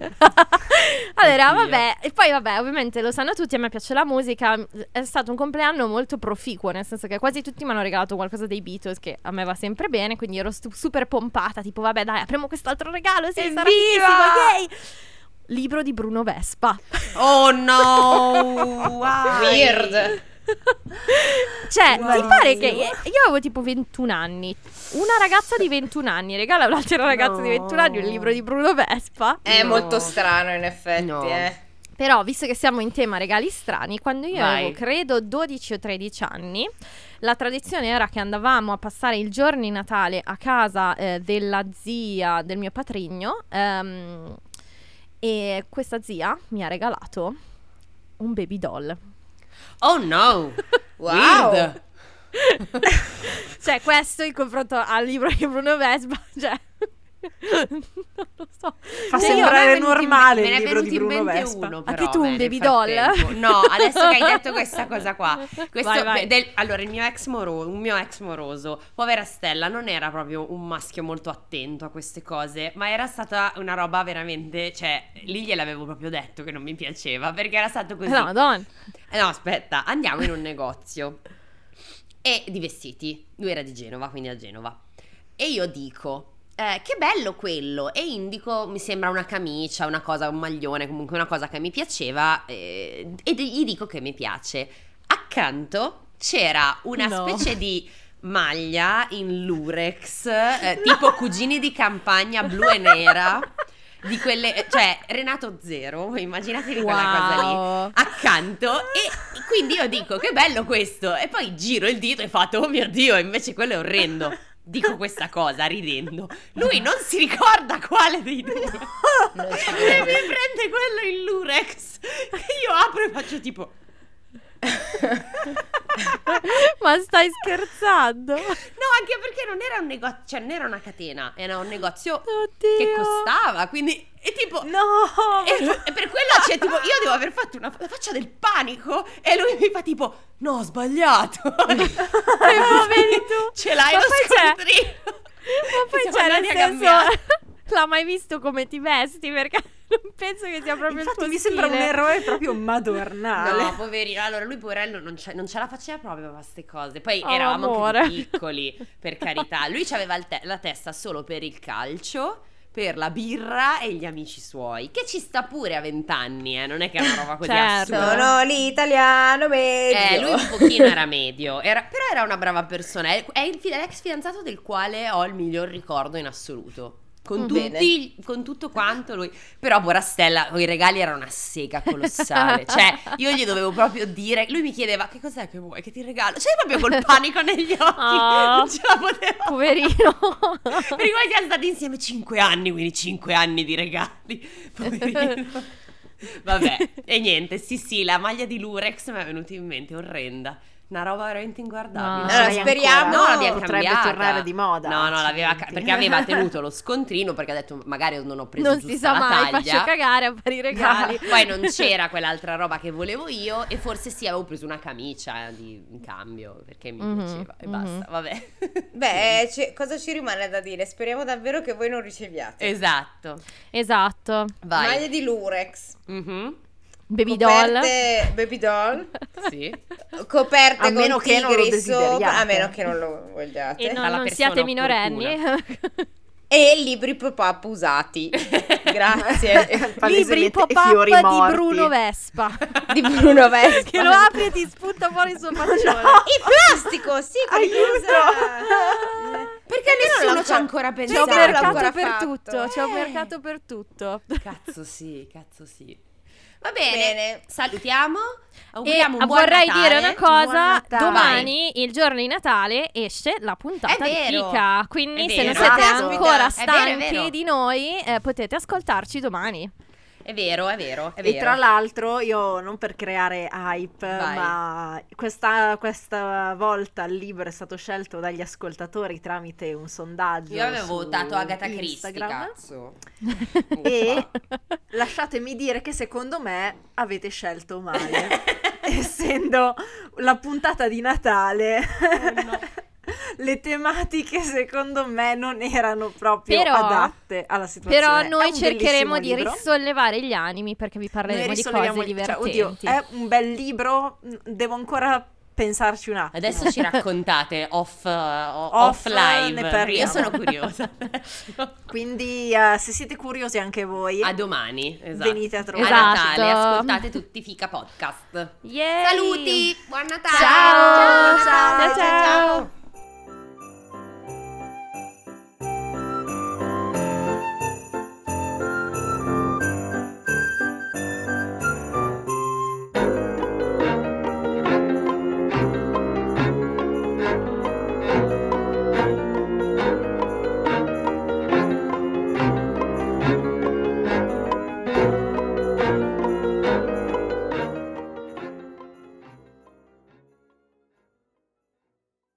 allora,
Oddio.
vabbè, e poi vabbè, ovviamente lo sanno tutti, a me piace la musica. È stato un compleanno molto proficuo, nel senso che quasi tutti mi hanno regalato qualcosa dei Beatles che a me va sempre bene, quindi ero stu- super pompata, tipo vabbè, dai, apriamo quest'altro regalo, sì, sarà
Evviva!
fighissimo, yay! libro di Bruno Vespa.
Oh no! Why?
Weird.
Cioè, ti
Wow.
pare che io avevo tipo 21 anni. Una ragazza di 21 anni regala a un'altra ragazza di 21 anni un libro di Bruno Vespa.
È
No.
molto strano in effetti,
No.
eh.
Però, visto che siamo in tema regali strani, quando io
Vai.
avevo credo 12 o 13 anni, la tradizione era che andavamo a passare il giorno di Natale a casa eh, della zia del mio patrigno ehm, e questa zia mi ha regalato un baby doll.
Oh no!
Wow.
Weird.
Cioè, questo in confronto al libro di Bruno Vespa, cioè... non lo so.
Fa
Cioè, io-
sembrare
in
normale
me
il
ne è
libro di
venuto in
Bruno
mente
Vespa.
uno,
Anche
però,
tu un baby doll?
No, adesso che hai detto questa cosa qua. Questo,
Vai, vai.
del- allora, il mio ex moroso, un mio ex moroso, povera Stella, non era proprio un maschio molto attento a queste cose, ma era stata una roba veramente, cioè, lì gliel'avevo proprio detto che non mi piaceva, perché era stato così.
No, madonna.
Eh, No, aspetta, andiamo in un negozio e di vestiti. Lui era di Genova, quindi a Genova. E io dico, eh, che bello quello. E indico, mi sembra una camicia, una cosa, un maglione, comunque una cosa che mi piaceva. eh, e gli dico che mi piace. Accanto c'era una
No.
specie di maglia in lurex, eh, tipo cugini di campagna blu e nera. Di quelle, cioè Renato Zero, immaginatevi quella cosa lì
Wow.
accanto e quindi io dico che bello questo. E poi giro il dito e fatto oh mio dio invece quello è orrendo. Dico questa cosa ridendo. Lui non si ricorda quale dei due.
Ci
e mi prende quello in lurex. Che io apro e faccio tipo
Ma stai scherzando?
no anche perché non era un negozio cioè non era una catena era un negozio
Oddio.
che costava quindi e tipo
No!
E, e per quello c'è tipo, io devo aver fatto una la faccia del panico e lui mi fa tipo, no, ho sbagliato.
E poveri tu.
Ce l'hai
Ma
lo scontrino.
Ma poi c'è nel
andati a
senso. L'ha mai visto come ti vesti? Perché non penso che sia proprio il
Infatti
tuo
mi sembra un
stile.
eroe proprio madornale.
No, poverino. Allora, lui poverello non, ce, non ce la faceva proprio a queste cose. Poi
Oh,
eravamo
amore.
piccoli, per carità. Lui aveva la testa solo per il calcio, per la birra e gli amici suoi. Che ci sta pure a vent'anni, eh. Non è che è una roba così
Certo.
assurda.
Sono l'italiano medio.
Eh, lui un pochino era medio, era- però era una brava persona. È, è il fi- l'ex fidanzato del quale ho il miglior ricordo in assoluto. Con,
Mm.
tutti, con tutto quanto lui. Però Borastella, i regali era una sega colossale. cioè, io gli dovevo proprio dire. Lui mi chiedeva: Che cos'è che vuoi? Che ti regalo? Cioè, proprio col panico negli occhi.
Ah.
Non ce la poteva.
Poverino.
Per cui siamo stati insieme 5 anni, quindi 5 anni di regali. Poverino. Vabbè, e niente, sì sì, la maglia di Lurex mi è venuta in mente, orrenda. Una roba veramente inguardabile.
No.
Allora, speriamo-
ancora?
No, l'abbiamo
potrebbe
cambiata.
tornare di moda.
No, no, l'aveva ca- perché aveva tenuto lo scontrino perché ha detto magari non ho preso
non
giusta
si sa mai,
taglia.
faccio cagare a fare i regali.
Poi non c'era quell'altra roba che volevo io e forse sì avevo preso una camicia di- in cambio perché mi
Mhm,
piaceva e
mhm.
basta, vabbè.
Beh, ci- cosa ci rimane da dire? Speriamo davvero che voi non riceviate.
esatto.
Esatto.
Vai.
Maglie di Lurex.
Mhm,
Baby doll.
Coperte baby doll.
Sì.
Coperte
A meno
con
che non lo
sopra.
desideriate.
A meno che non lo vogliate.
E no- non
persona
siate minorenni.
E libri pop-up usati. Grazie.
Libri pop-up di
morti.
Bruno Vespa.
di Bruno Vespa.
che lo apri e ti spunta fuori il suo faccione.
Il plastico, sì,
Aiuto!
Perché
non
nessuno ci ha ancora
C'è un
non
pensato.
mercato
ancora
per
fatto?
tutto. C'è un
Eh.
mercato per tutto.
Cazzo sì, cazzo sì. Va bene,
Bene.
salutiamo.
E
Auguriamo un buon
vorrei
Natale.
dire una cosa: domani, il giorno di Natale, esce la puntata di Kika. Quindi, se non siete
Caspita.
ancora
È vero, è
stanchi
vero.
di noi, eh, potete ascoltarci domani.
È vero, è vero, è vero.
E tra l'altro io non per creare hype,
Vai.
ma questa, questa volta il libro è stato scelto dagli ascoltatori tramite un sondaggio.
Io avevo votato Agatha Christie, cazzo.
E lasciatemi dire che secondo me avete scelto male, essendo la puntata di Natale.
Oh,
Le tematiche secondo me non erano proprio
Però-
adatte alla situazione.
Però noi cercheremo di
libro.
risollevare gli animi perché vi parleremo di cose
gli- cioè,
divertenti.
oddio, è un bel libro, mm, devo ancora pensarci un attimo.
Adesso ci raccontate off, uh, off,
Off,
live. Io sono curiosa.
Quindi eh, se siete curiosi anche voi,
a domani. Esatto.
venite a
A
trovare.
Esatto.
Natale, ascoltate tutti Fica Podcast.
Yay!
Saluti, buon Natale.
Ciao.
Ciao,
ciao. ciao.